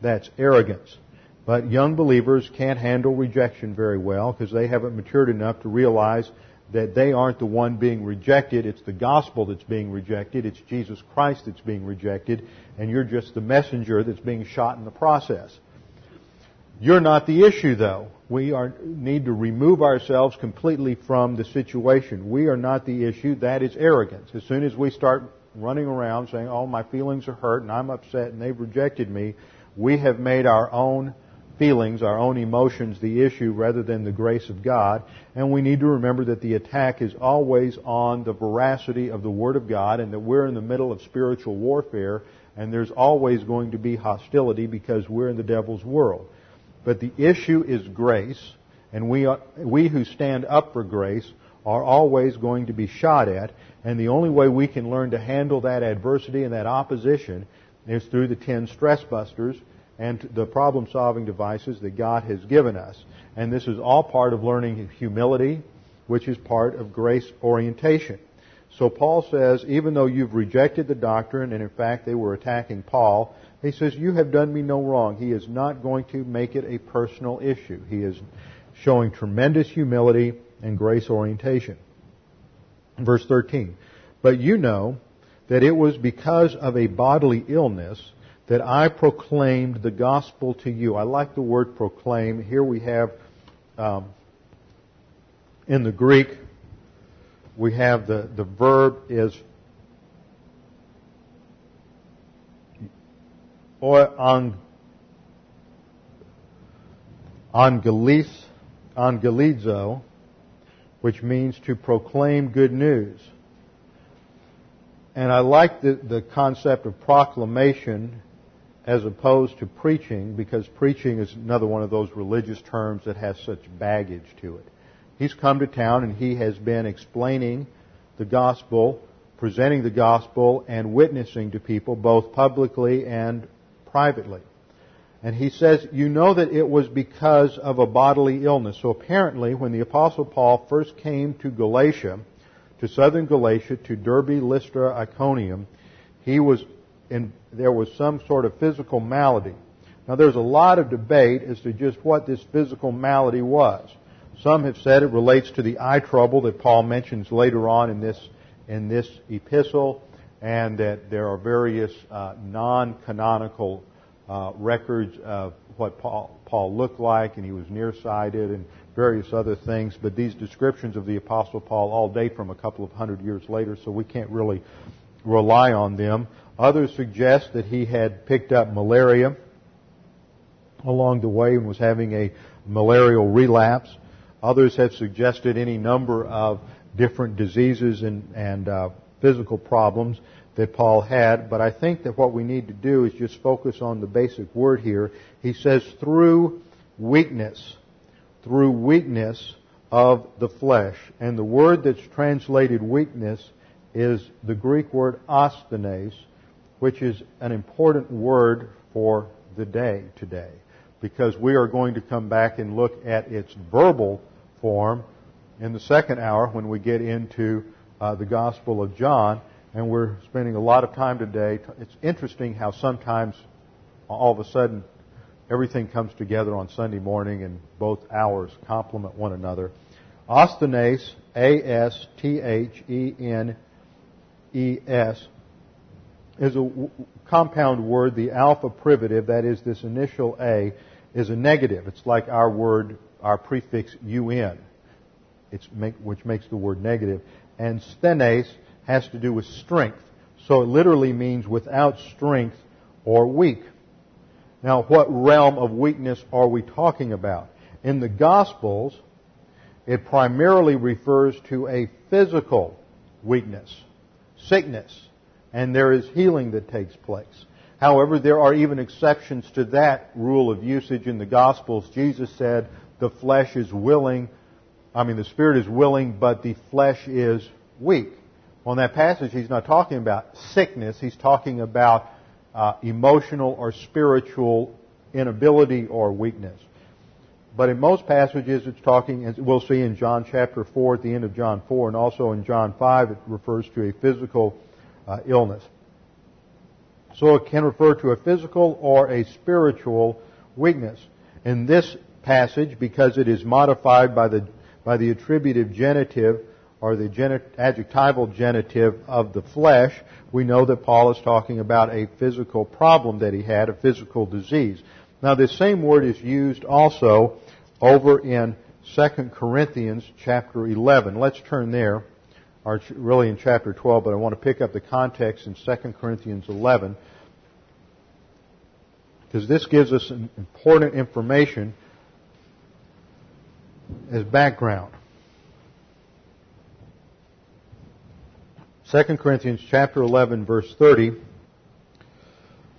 that's arrogance. But young believers can't handle rejection very well because they haven't matured enough to realize that they aren't the one being rejected. It's the gospel that's being rejected. It's Jesus Christ that's being rejected. And you're just the messenger that's being shot in the process. You're not the issue though. We are, need to remove ourselves completely from the situation. We are not the issue. That is arrogance. As soon as we start running around saying, oh, my feelings are hurt and I'm upset and they've rejected me, we have made our own feelings, our own emotions, the issue rather than the grace of God. And we need to remember that the attack is always on the veracity of the Word of God and that we're in the middle of spiritual warfare and there's always going to be hostility because we're in the devil's world. But the issue is grace and we, are, we who stand up for grace are always going to be shot at and the only way we can learn to handle that adversity and that opposition is through the ten stress busters and the problem solving devices that God has given us. And this is all part of learning humility, which is part of grace orientation. So Paul says, even though you've rejected the doctrine, and in fact they were attacking Paul, he says, you have done me no wrong. He is not going to make it a personal issue. He is showing tremendous humility and grace orientation. Verse 13. But you know that it was because of a bodily illness that I proclaimed the gospel to you. I like the word proclaim. Here we have, um, in the Greek, we have the, the verb is or on angelizo, which means to proclaim good news. And I like the, the concept of proclamation as opposed to preaching because preaching is another one of those religious terms that has such baggage to it. He's come to town and he has been explaining the gospel, presenting the gospel, and witnessing to people both publicly and privately. And he says, you know that it was because of a bodily illness. So apparently, when the apostle Paul first came to Galatia, to southern Galatia, to Derbe, Lystra, Iconium, he was in, there was some sort of physical malady. Now there's a lot of debate as to just what this physical malady was. Some have said it relates to the eye trouble that Paul mentions later on in this, in this epistle, and that there are various uh, non-canonical uh, records of what Paul, Paul looked like, and he was nearsighted, and various other things. But these descriptions of the Apostle Paul all date from a couple of hundred years later, so we can't really rely on them. Others suggest that he had picked up malaria along the way and was having a malarial relapse. Others have suggested any number of different diseases and, and uh, physical problems that Paul had, but I think that what we need to do is just focus on the basic word here. He says, through weakness, through weakness of the flesh. And the word that's translated weakness is the Greek word asthenes, which is an important word for the day today. Because we are going to come back and look at its verbal form in the second hour when we get into uh, the Gospel of John and we're spending a lot of time today. It's interesting how sometimes all of a sudden everything comes together on Sunday morning and both hours complement one another. Asthenes, A-S-T-H-E-N-E-S, is a compound word. The alpha privative, that is this initial A, is a negative. It's like our word, our prefix UN, make, which makes the word negative. And sthenes has to do with strength. So it literally means without strength or weak. Now, what realm of weakness are we talking about? In the Gospels, it primarily refers to a physical weakness, sickness, and there is healing that takes place. However, there are even exceptions to that rule of usage in the Gospels. Jesus said, the flesh is willing, I mean, the spirit is willing, but the flesh is weak. Well, in that passage, he's not talking about sickness. He's talking about uh, emotional or spiritual inability or weakness. But in most passages, it's talking, as we'll see in John chapter 4 at the end of John 4, and also in John 5, it refers to a physical uh, illness. So it can refer to a physical or a spiritual weakness. In this passage, because it is modified by the, by the attributive genitive, or the adjectival genitive of the flesh, we know that Paul is talking about a physical problem that he had, a physical disease. Now this same word is used also over in 2 Corinthians chapter 11. Let's turn there, or really in chapter 12, but I want to pick up the context in 2 Corinthians 11, because this gives us important information as background. 2 Corinthians chapter 11 verse 30,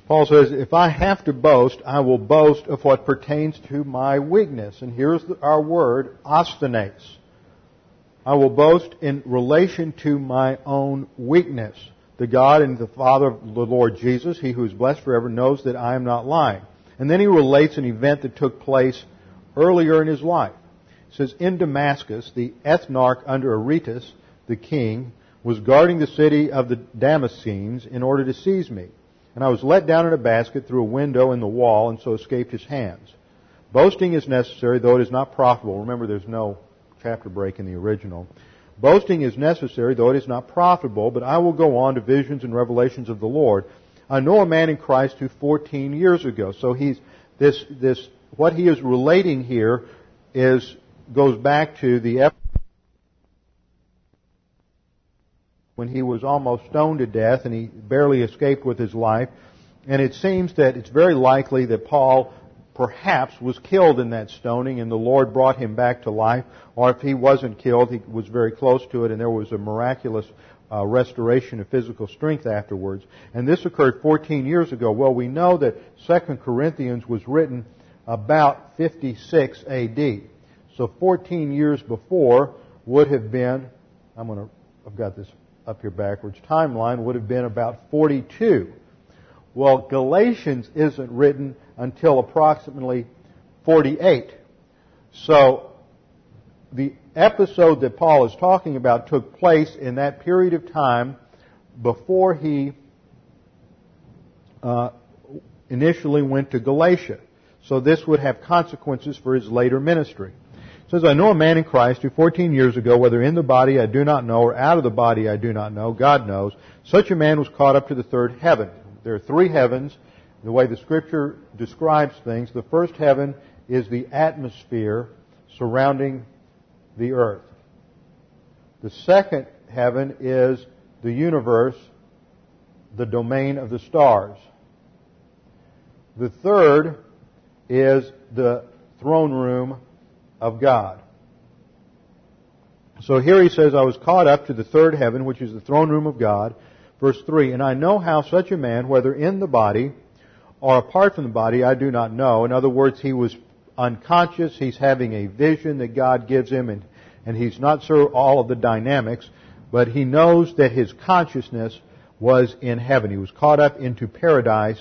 Paul says, If I have to boast, I will boast of what pertains to my weakness. And here's our word, asthenes. I will boast in relation to my own weakness. The God and the Father of the Lord Jesus, He who is blessed forever, knows that I am not lying. And then he relates an event that took place earlier in his life. He says, In Damascus, the ethnarch under Aretas, the king, was guarding the city of the Damascenes in order to seize me. And I was let down in a basket through a window in the wall and so escaped his hands. Boasting is necessary, though it is not profitable. Remember, there's no chapter break in the original. Boasting is necessary, though it is not profitable, but I will go on to visions and revelations of the Lord. I know a man in Christ who 14 years ago. So he's, this, this, what he is relating here is, goes back to the when he was almost stoned to death and he barely escaped with his life. And it seems that it's very likely that Paul perhaps was killed in that stoning and the Lord brought him back to life. Or if he wasn't killed, he was very close to it and there was a miraculous uh, restoration of physical strength afterwards. And this occurred 14 years ago. Well, we know that 2 Corinthians was written about 56 AD. So 14 years before would have been, I'm going to, I've got this up here backwards, timeline would have been about 42. Well, Galatians isn't written until approximately 48. So, the episode that Paul is talking about took place in that period of time before he uh, initially went to Galatia. So this would have consequences for his later ministry says, I know a man in Christ who 14 years ago, whether in the body I do not know or out of the body I do not know, God knows, such a man was caught up to the third heaven. There are three heavens. The way the scripture describes things, the first heaven is the atmosphere surrounding the earth. The second heaven is the universe, the domain of the stars. The third is the throne room of God. So here he says, I was caught up to the third heaven, which is the throne room of God. Verse 3, And I know how such a man, whether in the body or apart from the body, I do not know. In other words, he was unconscious. He's having a vision that God gives him, and, and he's not sure all of the dynamics, but he knows that his consciousness was in heaven. He was caught up into paradise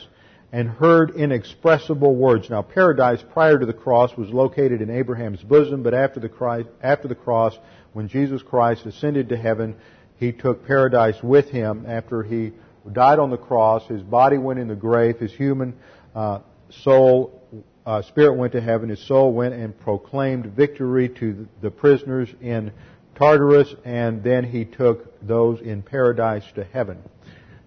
and heard inexpressible words. Now, paradise prior to the cross was located in Abraham's bosom, but after the, Christ, after the cross, when Jesus Christ ascended to heaven, he took paradise with him after he died on the cross. His body went in the grave. His human uh, soul, uh, spirit went to heaven. His soul went and proclaimed victory to the prisoners in Tartarus, and then he took those in paradise to heaven.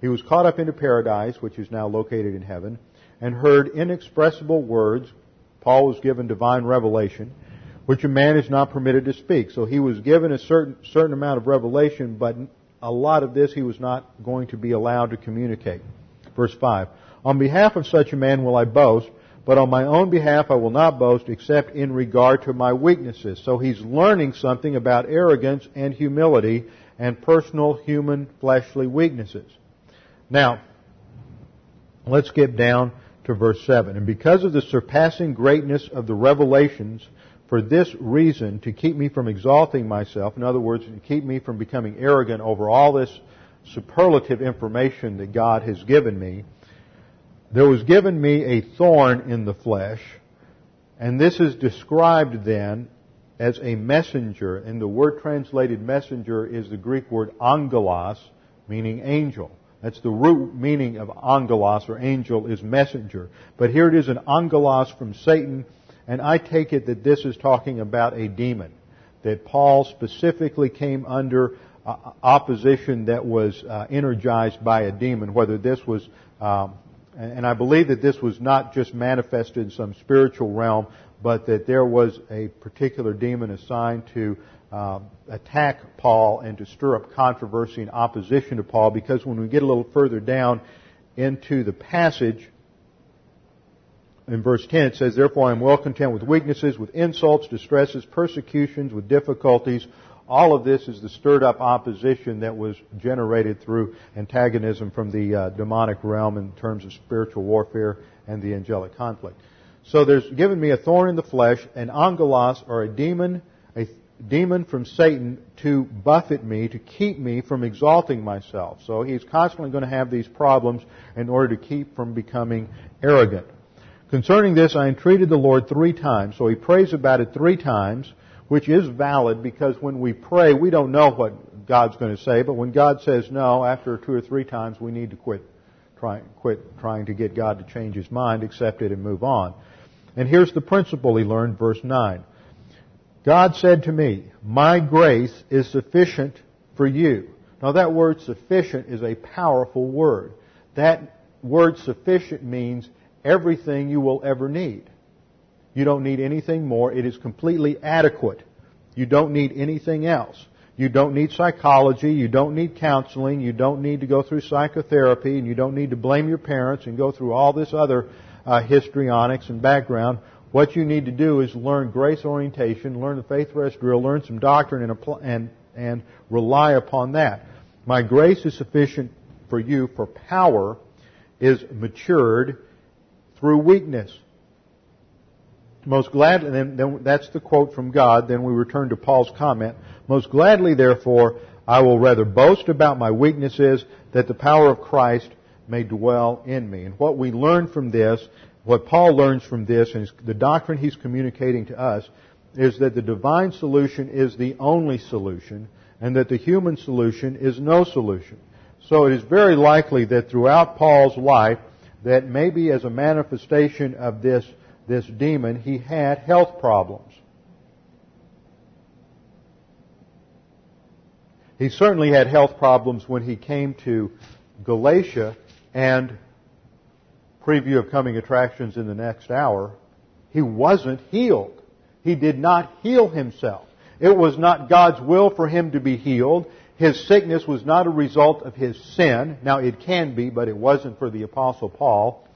He was caught up into paradise, which is now located in heaven, and heard inexpressible words. Paul was given divine revelation, which a man is not permitted to speak. So he was given a certain, certain amount of revelation, but a lot of this he was not going to be allowed to communicate. Verse 5. On behalf of such a man will I boast, but on my own behalf I will not boast except in regard to my weaknesses. So he's learning something about arrogance and humility and personal human fleshly weaknesses. Now, let's get down to verse 7. And because of the surpassing greatness of the revelations, for this reason, to keep me from exalting myself, in other words, to keep me from becoming arrogant over all this superlative information that God has given me, there was given me a thorn in the flesh, and this is described then as a messenger, and the word translated messenger is the Greek word angelos, meaning angel. That's the root meaning of angelos or angel is messenger. But here it is an angelos from Satan, and I take it that this is talking about a demon. That Paul specifically came under opposition that was uh, energized by a demon, whether this was, um, and I believe that this was not just manifested in some spiritual realm, but that there was a particular demon assigned to uh, attack Paul and to stir up controversy and opposition to Paul because when we get a little further down into the passage, in verse 10 it says, Therefore I am well content with weaknesses, with insults, distresses, persecutions, with difficulties. All of this is the stirred up opposition that was generated through antagonism from the uh, demonic realm in terms of spiritual warfare and the angelic conflict. So there's given me a thorn in the flesh, an angelos, or a demon, a demon from Satan to buffet me, to keep me from exalting myself. So he's constantly going to have these problems in order to keep from becoming arrogant. Concerning this, I entreated the Lord three times. So he prays about it three times, which is valid because when we pray, we don't know what God's going to say, but when God says no, after two or three times, we need to quit trying, quit trying to get God to change his mind, accept it, and move on. And here's the principle he learned, verse 9. God said to me, My grace is sufficient for you. Now that word sufficient is a powerful word. That word sufficient means everything you will ever need. You don't need anything more. It is completely adequate. You don't need anything else. You don't need psychology. You don't need counseling. You don't need to go through psychotherapy. And you don't need to blame your parents and go through all this other uh, histrionics and background. What you need to do is learn grace orientation, learn the faith rest drill, learn some doctrine, and, and, and rely upon that. My grace is sufficient for you, for power is matured through weakness. Most gladly, then, then that's the quote from God. Then we return to Paul's comment. Most gladly, therefore, I will rather boast about my weaknesses that the power of Christ may dwell in me. And what we learn from this what Paul learns from this, and the doctrine he's communicating to us, is that the divine solution is the only solution, and that the human solution is no solution. So it is very likely that throughout Paul's life, that maybe as a manifestation of this, this demon, he had health problems. He certainly had health problems when he came to Galatia and preview of coming attractions in the next hour, he wasn't healed. He did not heal himself. It was not God's will for him to be healed. His sickness was not a result of his sin. Now it can be, but it wasn't for the apostle Paul.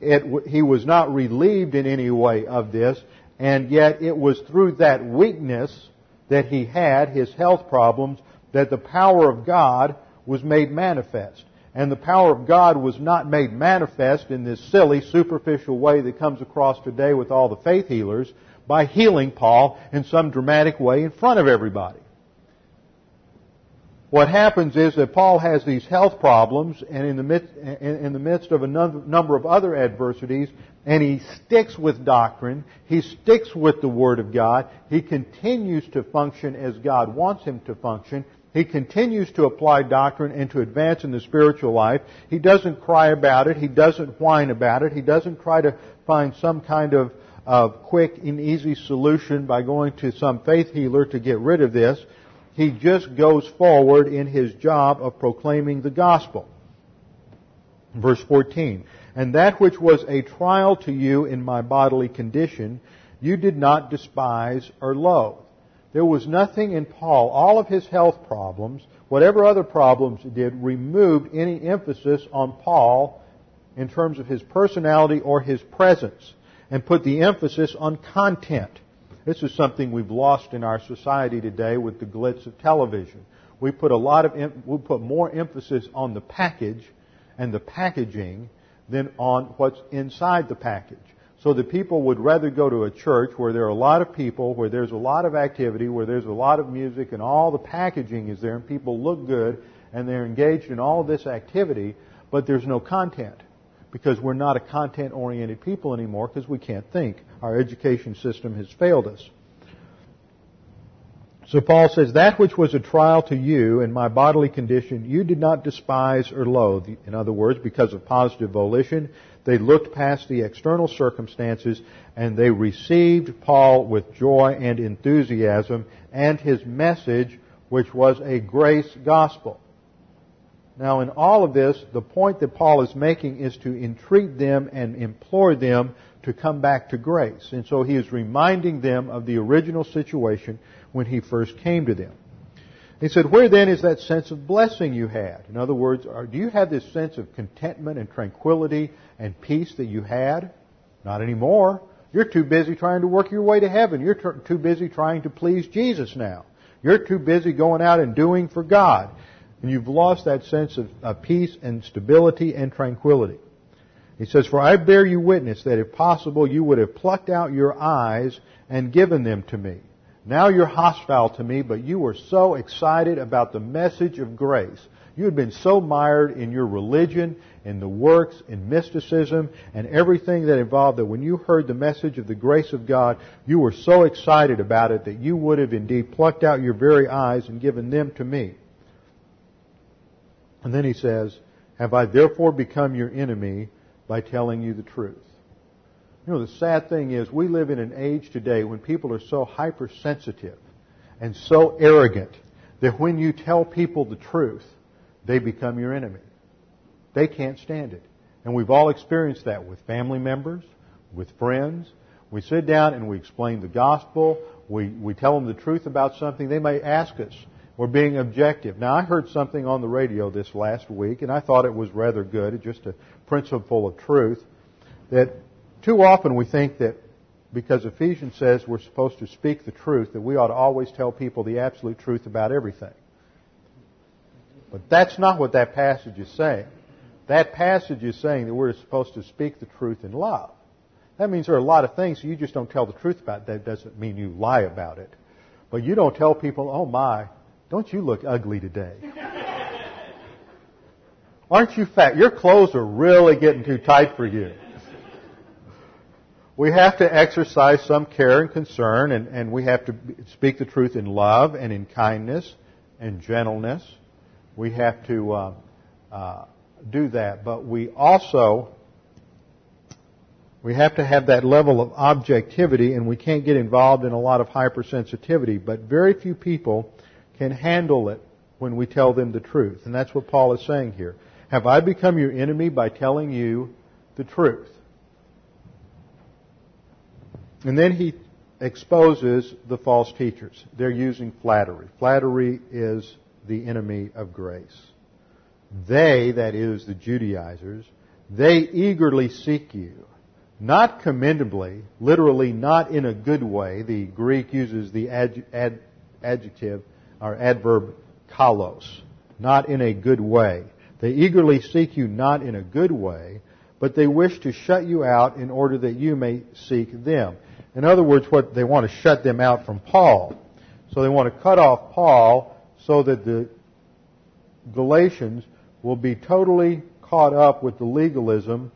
It, he was not relieved in any way of this, and yet it was through that weakness that he had, his health problems, that the power of God was made manifest. And the power of God was not made manifest in this silly, superficial way that comes across today with all the faith healers by healing Paul in some dramatic way in front of everybody. What happens is that Paul has these health problems and in the midst, in the midst of a number of other adversities, and he sticks with doctrine, he sticks with the Word of God, he continues to function as God wants him to function, he continues to apply doctrine and to advance in the spiritual life. He doesn't cry about it. He doesn't whine about it. He doesn't try to find some kind of, of quick and easy solution by going to some faith healer to get rid of this. He just goes forward in his job of proclaiming the gospel. Verse 14. And that which was a trial to you in my bodily condition, you did not despise or loathe. There was nothing in Paul, all of his health problems, whatever other problems he did, removed any emphasis on Paul in terms of his personality or his presence and put the emphasis on content. This is something we've lost in our society today with the glitz of television. We put a lot of, we put more emphasis on the package and the packaging than on what's inside the package so that people would rather go to a church where there are a lot of people, where there's a lot of activity, where there's a lot of music and all the packaging is there and people look good and they're engaged in all this activity, but there's no content because we're not a content oriented people anymore because we can't think. Our education system has failed us. So Paul says, that which was a trial to you in my bodily condition, you did not despise or loathe. In other words, because of positive volition, they looked past the external circumstances and they received Paul with joy and enthusiasm and his message, which was a grace gospel. Now, in all of this, the point that Paul is making is to entreat them and implore them to come back to grace. And so he is reminding them of the original situation when he first came to them. He said, Where then is that sense of blessing you had? In other words, do you have this sense of contentment and tranquility and peace that you had? Not anymore. You're too busy trying to work your way to heaven. You're too busy trying to please Jesus now. You're too busy going out and doing for God. And you've lost that sense of, of peace and stability and tranquility. He says, For I bear you witness that if possible you would have plucked out your eyes and given them to me. Now you're hostile to me, but you were so excited about the message of grace. You had been so mired in your religion, in the works, in mysticism, and everything that involved that when you heard the message of the grace of God, you were so excited about it that you would have indeed plucked out your very eyes and given them to me. And then he says, Have I therefore become your enemy by telling you the truth? You know, the sad thing is we live in an age today when people are so hypersensitive and so arrogant that when you tell people the truth, they become your enemy. They can't stand it. And we've all experienced that with family members, with friends. We sit down and we explain the gospel. We, we tell them the truth about something. They may ask us. We're being objective. Now, I heard something on the radio this last week, and I thought it was rather good, just a principle of truth, that too often we think that because Ephesians says we're supposed to speak the truth, that we ought to always tell people the absolute truth about everything. But that's not what that passage is saying. That passage is saying that we're supposed to speak the truth in love. That means there are a lot of things you just don't tell the truth about. That doesn't mean you lie about it. But you don't tell people, oh my, don't you look ugly today? Aren't you fat? Your clothes are really getting too tight for you we have to exercise some care and concern, and, and we have to speak the truth in love and in kindness and gentleness. We have to uh, uh, do that, but we also we have to have that level of objectivity, and we can't get involved in a lot of hypersensitivity. But very few people can handle it when we tell them the truth, and that's what Paul is saying here. Have I become your enemy by telling you the truth? And then he exposes the false teachers. They're using flattery. Flattery is the enemy of grace. They, that is the Judaizers, they eagerly seek you. Not commendably, literally not in a good way. The Greek uses the ad, ad, adjective or adverb kalos. not in a good way. They eagerly seek you not in a good way, but they wish to shut you out in order that you may seek them. In other words, what they want to shut them out from Paul. So they want to cut off Paul so that the Galatians will be totally caught up with the legalism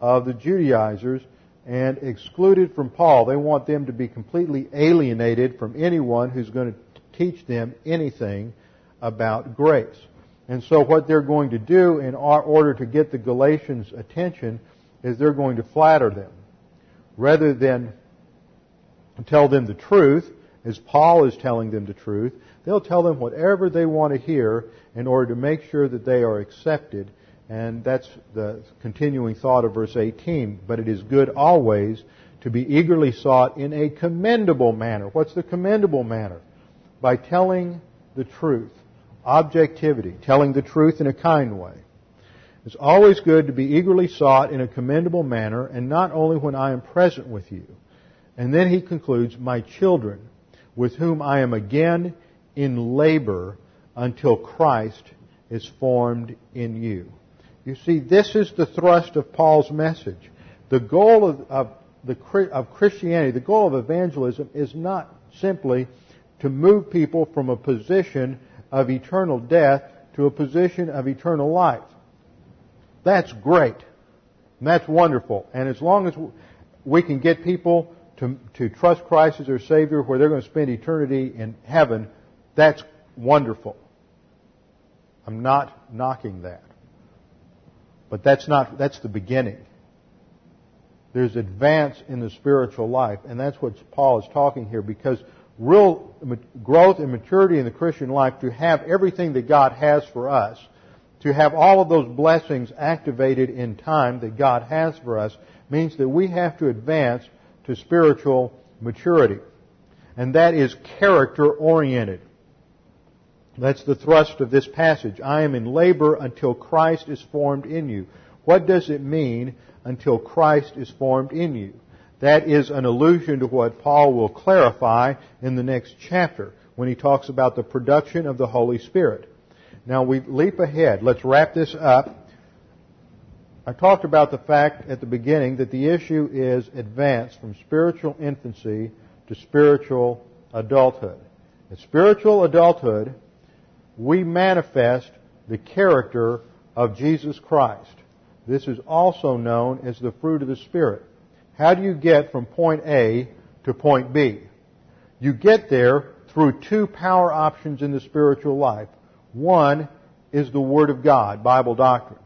of the Judaizers and excluded from Paul. They want them to be completely alienated from anyone who's going to teach them anything about grace. And so what they're going to do in order to get the Galatians' attention is they're going to flatter them. Rather than tell them the truth, as Paul is telling them the truth, they'll tell them whatever they want to hear in order to make sure that they are accepted and that's the continuing thought of verse 18. But it is good always to be eagerly sought in a commendable manner. What's the commendable manner? By telling the truth. Objectivity. Telling the truth in a kind way. It's always good to be eagerly sought in a commendable manner and not only when I am present with you. And then he concludes, my children, with whom I am again in labor until Christ is formed in you. You see, this is the thrust of Paul's message. The goal of, of, the, of Christianity, the goal of evangelism is not simply to move people from a position of eternal death to a position of eternal life. That's great. That's wonderful. And as long as we can get people to, to trust Christ as their Savior where they're going to spend eternity in heaven, that's wonderful. I'm not knocking that. But that's not, that's the beginning. There's advance in the spiritual life, and that's what Paul is talking here because real growth and maturity in the Christian life, to have everything that God has for us, to have all of those blessings activated in time that God has for us, means that we have to advance to spiritual maturity. And that is character oriented. That's the thrust of this passage. I am in labor until Christ is formed in you. What does it mean until Christ is formed in you? That is an allusion to what Paul will clarify in the next chapter when he talks about the production of the Holy Spirit. Now we leap ahead. Let's wrap this up. I talked about the fact at the beginning that the issue is advance from spiritual infancy to spiritual adulthood. At spiritual adulthood, we manifest the character of Jesus Christ. This is also known as the fruit of the Spirit. How do you get from point A to point B? You get there through two power options in the spiritual life. One is the Word of God, Bible doctrine.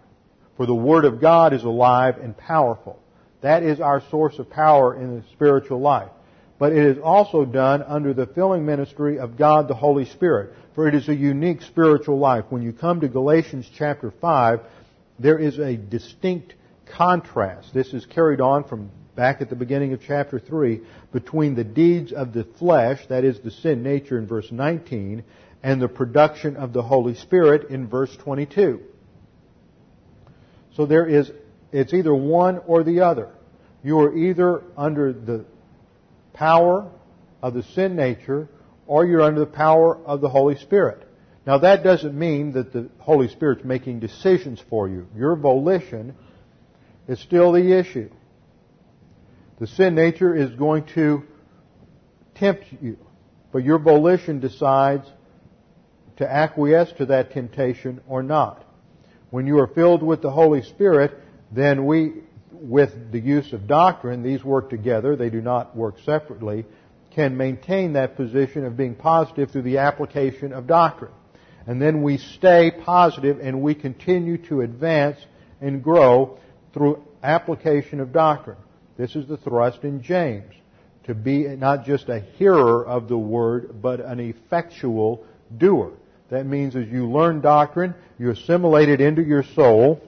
For the Word of God is alive and powerful. That is our source of power in the spiritual life. But it is also done under the filling ministry of God the Holy Spirit for it is a unique spiritual life. When you come to Galatians chapter 5, there is a distinct contrast. This is carried on from back at the beginning of chapter 3 between the deeds of the flesh, that is the sin nature in verse 19, and the production of the Holy Spirit in verse 22. So there is, it's either one or the other. You are either under the power of the sin nature or you're under the power of the Holy Spirit. Now that doesn't mean that the Holy Spirit's making decisions for you. Your volition is still the issue. The sin nature is going to tempt you, but your volition decides to acquiesce to that temptation or not. When you are filled with the Holy Spirit, then we, with the use of doctrine, these work together, they do not work separately, can maintain that position of being positive through the application of doctrine. And then we stay positive and we continue to advance and grow through application of doctrine. This is the thrust in James. To be not just a hearer of the word, but an effectual doer. That means as you learn doctrine, you assimilate it into your soul.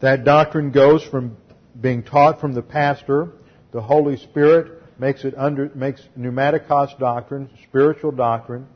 That doctrine goes from being taught from the pastor, the Holy Spirit makes it under, makes pneumatikos doctrine, spiritual doctrine,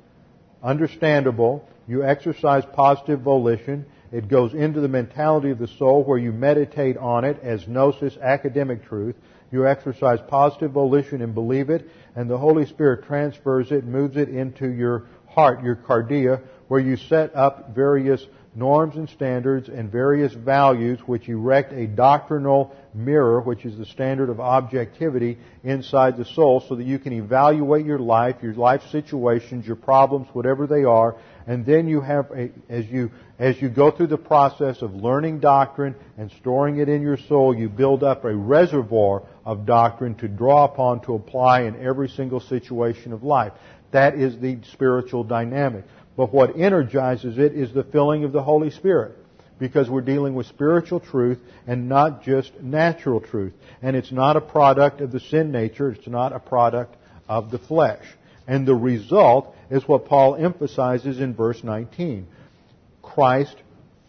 understandable. You exercise positive volition, It goes into the mentality of the soul where you meditate on it as gnosis, academic truth. You exercise positive volition and believe it, and the Holy Spirit transfers it, moves it into your heart, your cardia, where you set up various norms and standards and various values which erect a doctrinal mirror, which is the standard of objectivity inside the soul so that you can evaluate your life, your life situations, your problems, whatever they are, and then you have a, as you, as you go through the process of learning doctrine and storing it in your soul, you build up a reservoir of doctrine to draw upon to apply in every single situation of life. That is the spiritual dynamic. But what energizes it is the filling of the Holy Spirit. Because we're dealing with spiritual truth and not just natural truth. And it's not a product of the sin nature, it's not a product of the flesh. And the result is what Paul emphasizes in verse 19. Christ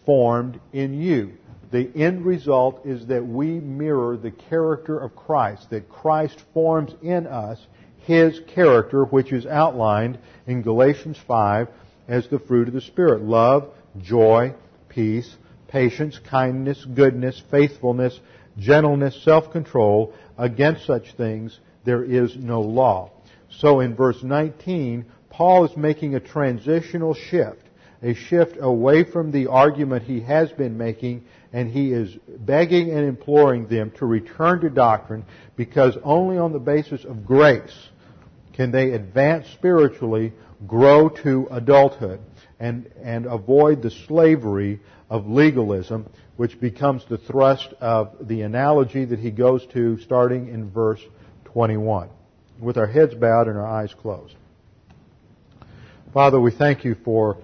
formed in you. The end result is that we mirror the character of Christ, that Christ forms in us his character, which is outlined in Galatians 5 as the fruit of the Spirit love, joy, peace, patience, kindness, goodness, faithfulness, gentleness, self control. Against such things there is no law. So in verse 19, Paul is making a transitional shift, a shift away from the argument he has been making, and he is begging and imploring them to return to doctrine because only on the basis of grace can they advance spiritually grow to adulthood and, and avoid the slavery of legalism, which becomes the thrust of the analogy that he goes to starting in verse 21. With our heads bowed and our eyes closed. Father, we thank you for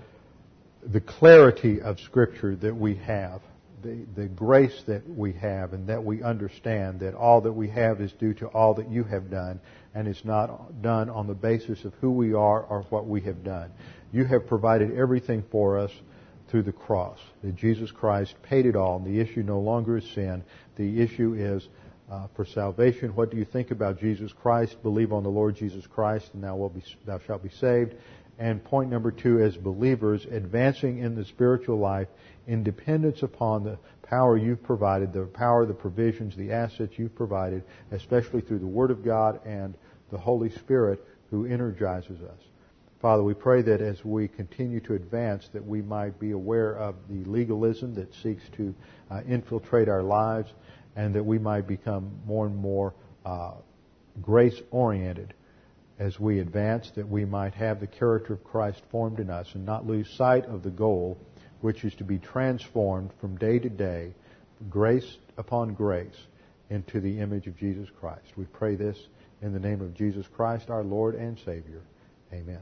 the clarity of Scripture that we have, the, the grace that we have, and that we understand that all that we have is due to all that you have done and it's not done on the basis of who we are or what we have done. You have provided everything for us through the cross. That Jesus Christ paid it all. And the issue no longer is sin. The issue is uh, for salvation. What do you think about Jesus Christ? Believe on the Lord Jesus Christ, and thou, be, thou shalt be saved. And point number two, as believers, advancing in the spiritual life in dependence upon the power you've provided, the power, the provisions, the assets you've provided, especially through the Word of God and the Holy Spirit who energizes us. Father, we pray that as we continue to advance, that we might be aware of the legalism that seeks to uh, infiltrate our lives, and that we might become more and more uh, grace oriented as we advance, that we might have the character of Christ formed in us and not lose sight of the goal which is to be transformed from day to day, grace upon grace, into the image of Jesus Christ. We pray this in the name of Jesus Christ, our Lord and Savior. Amen.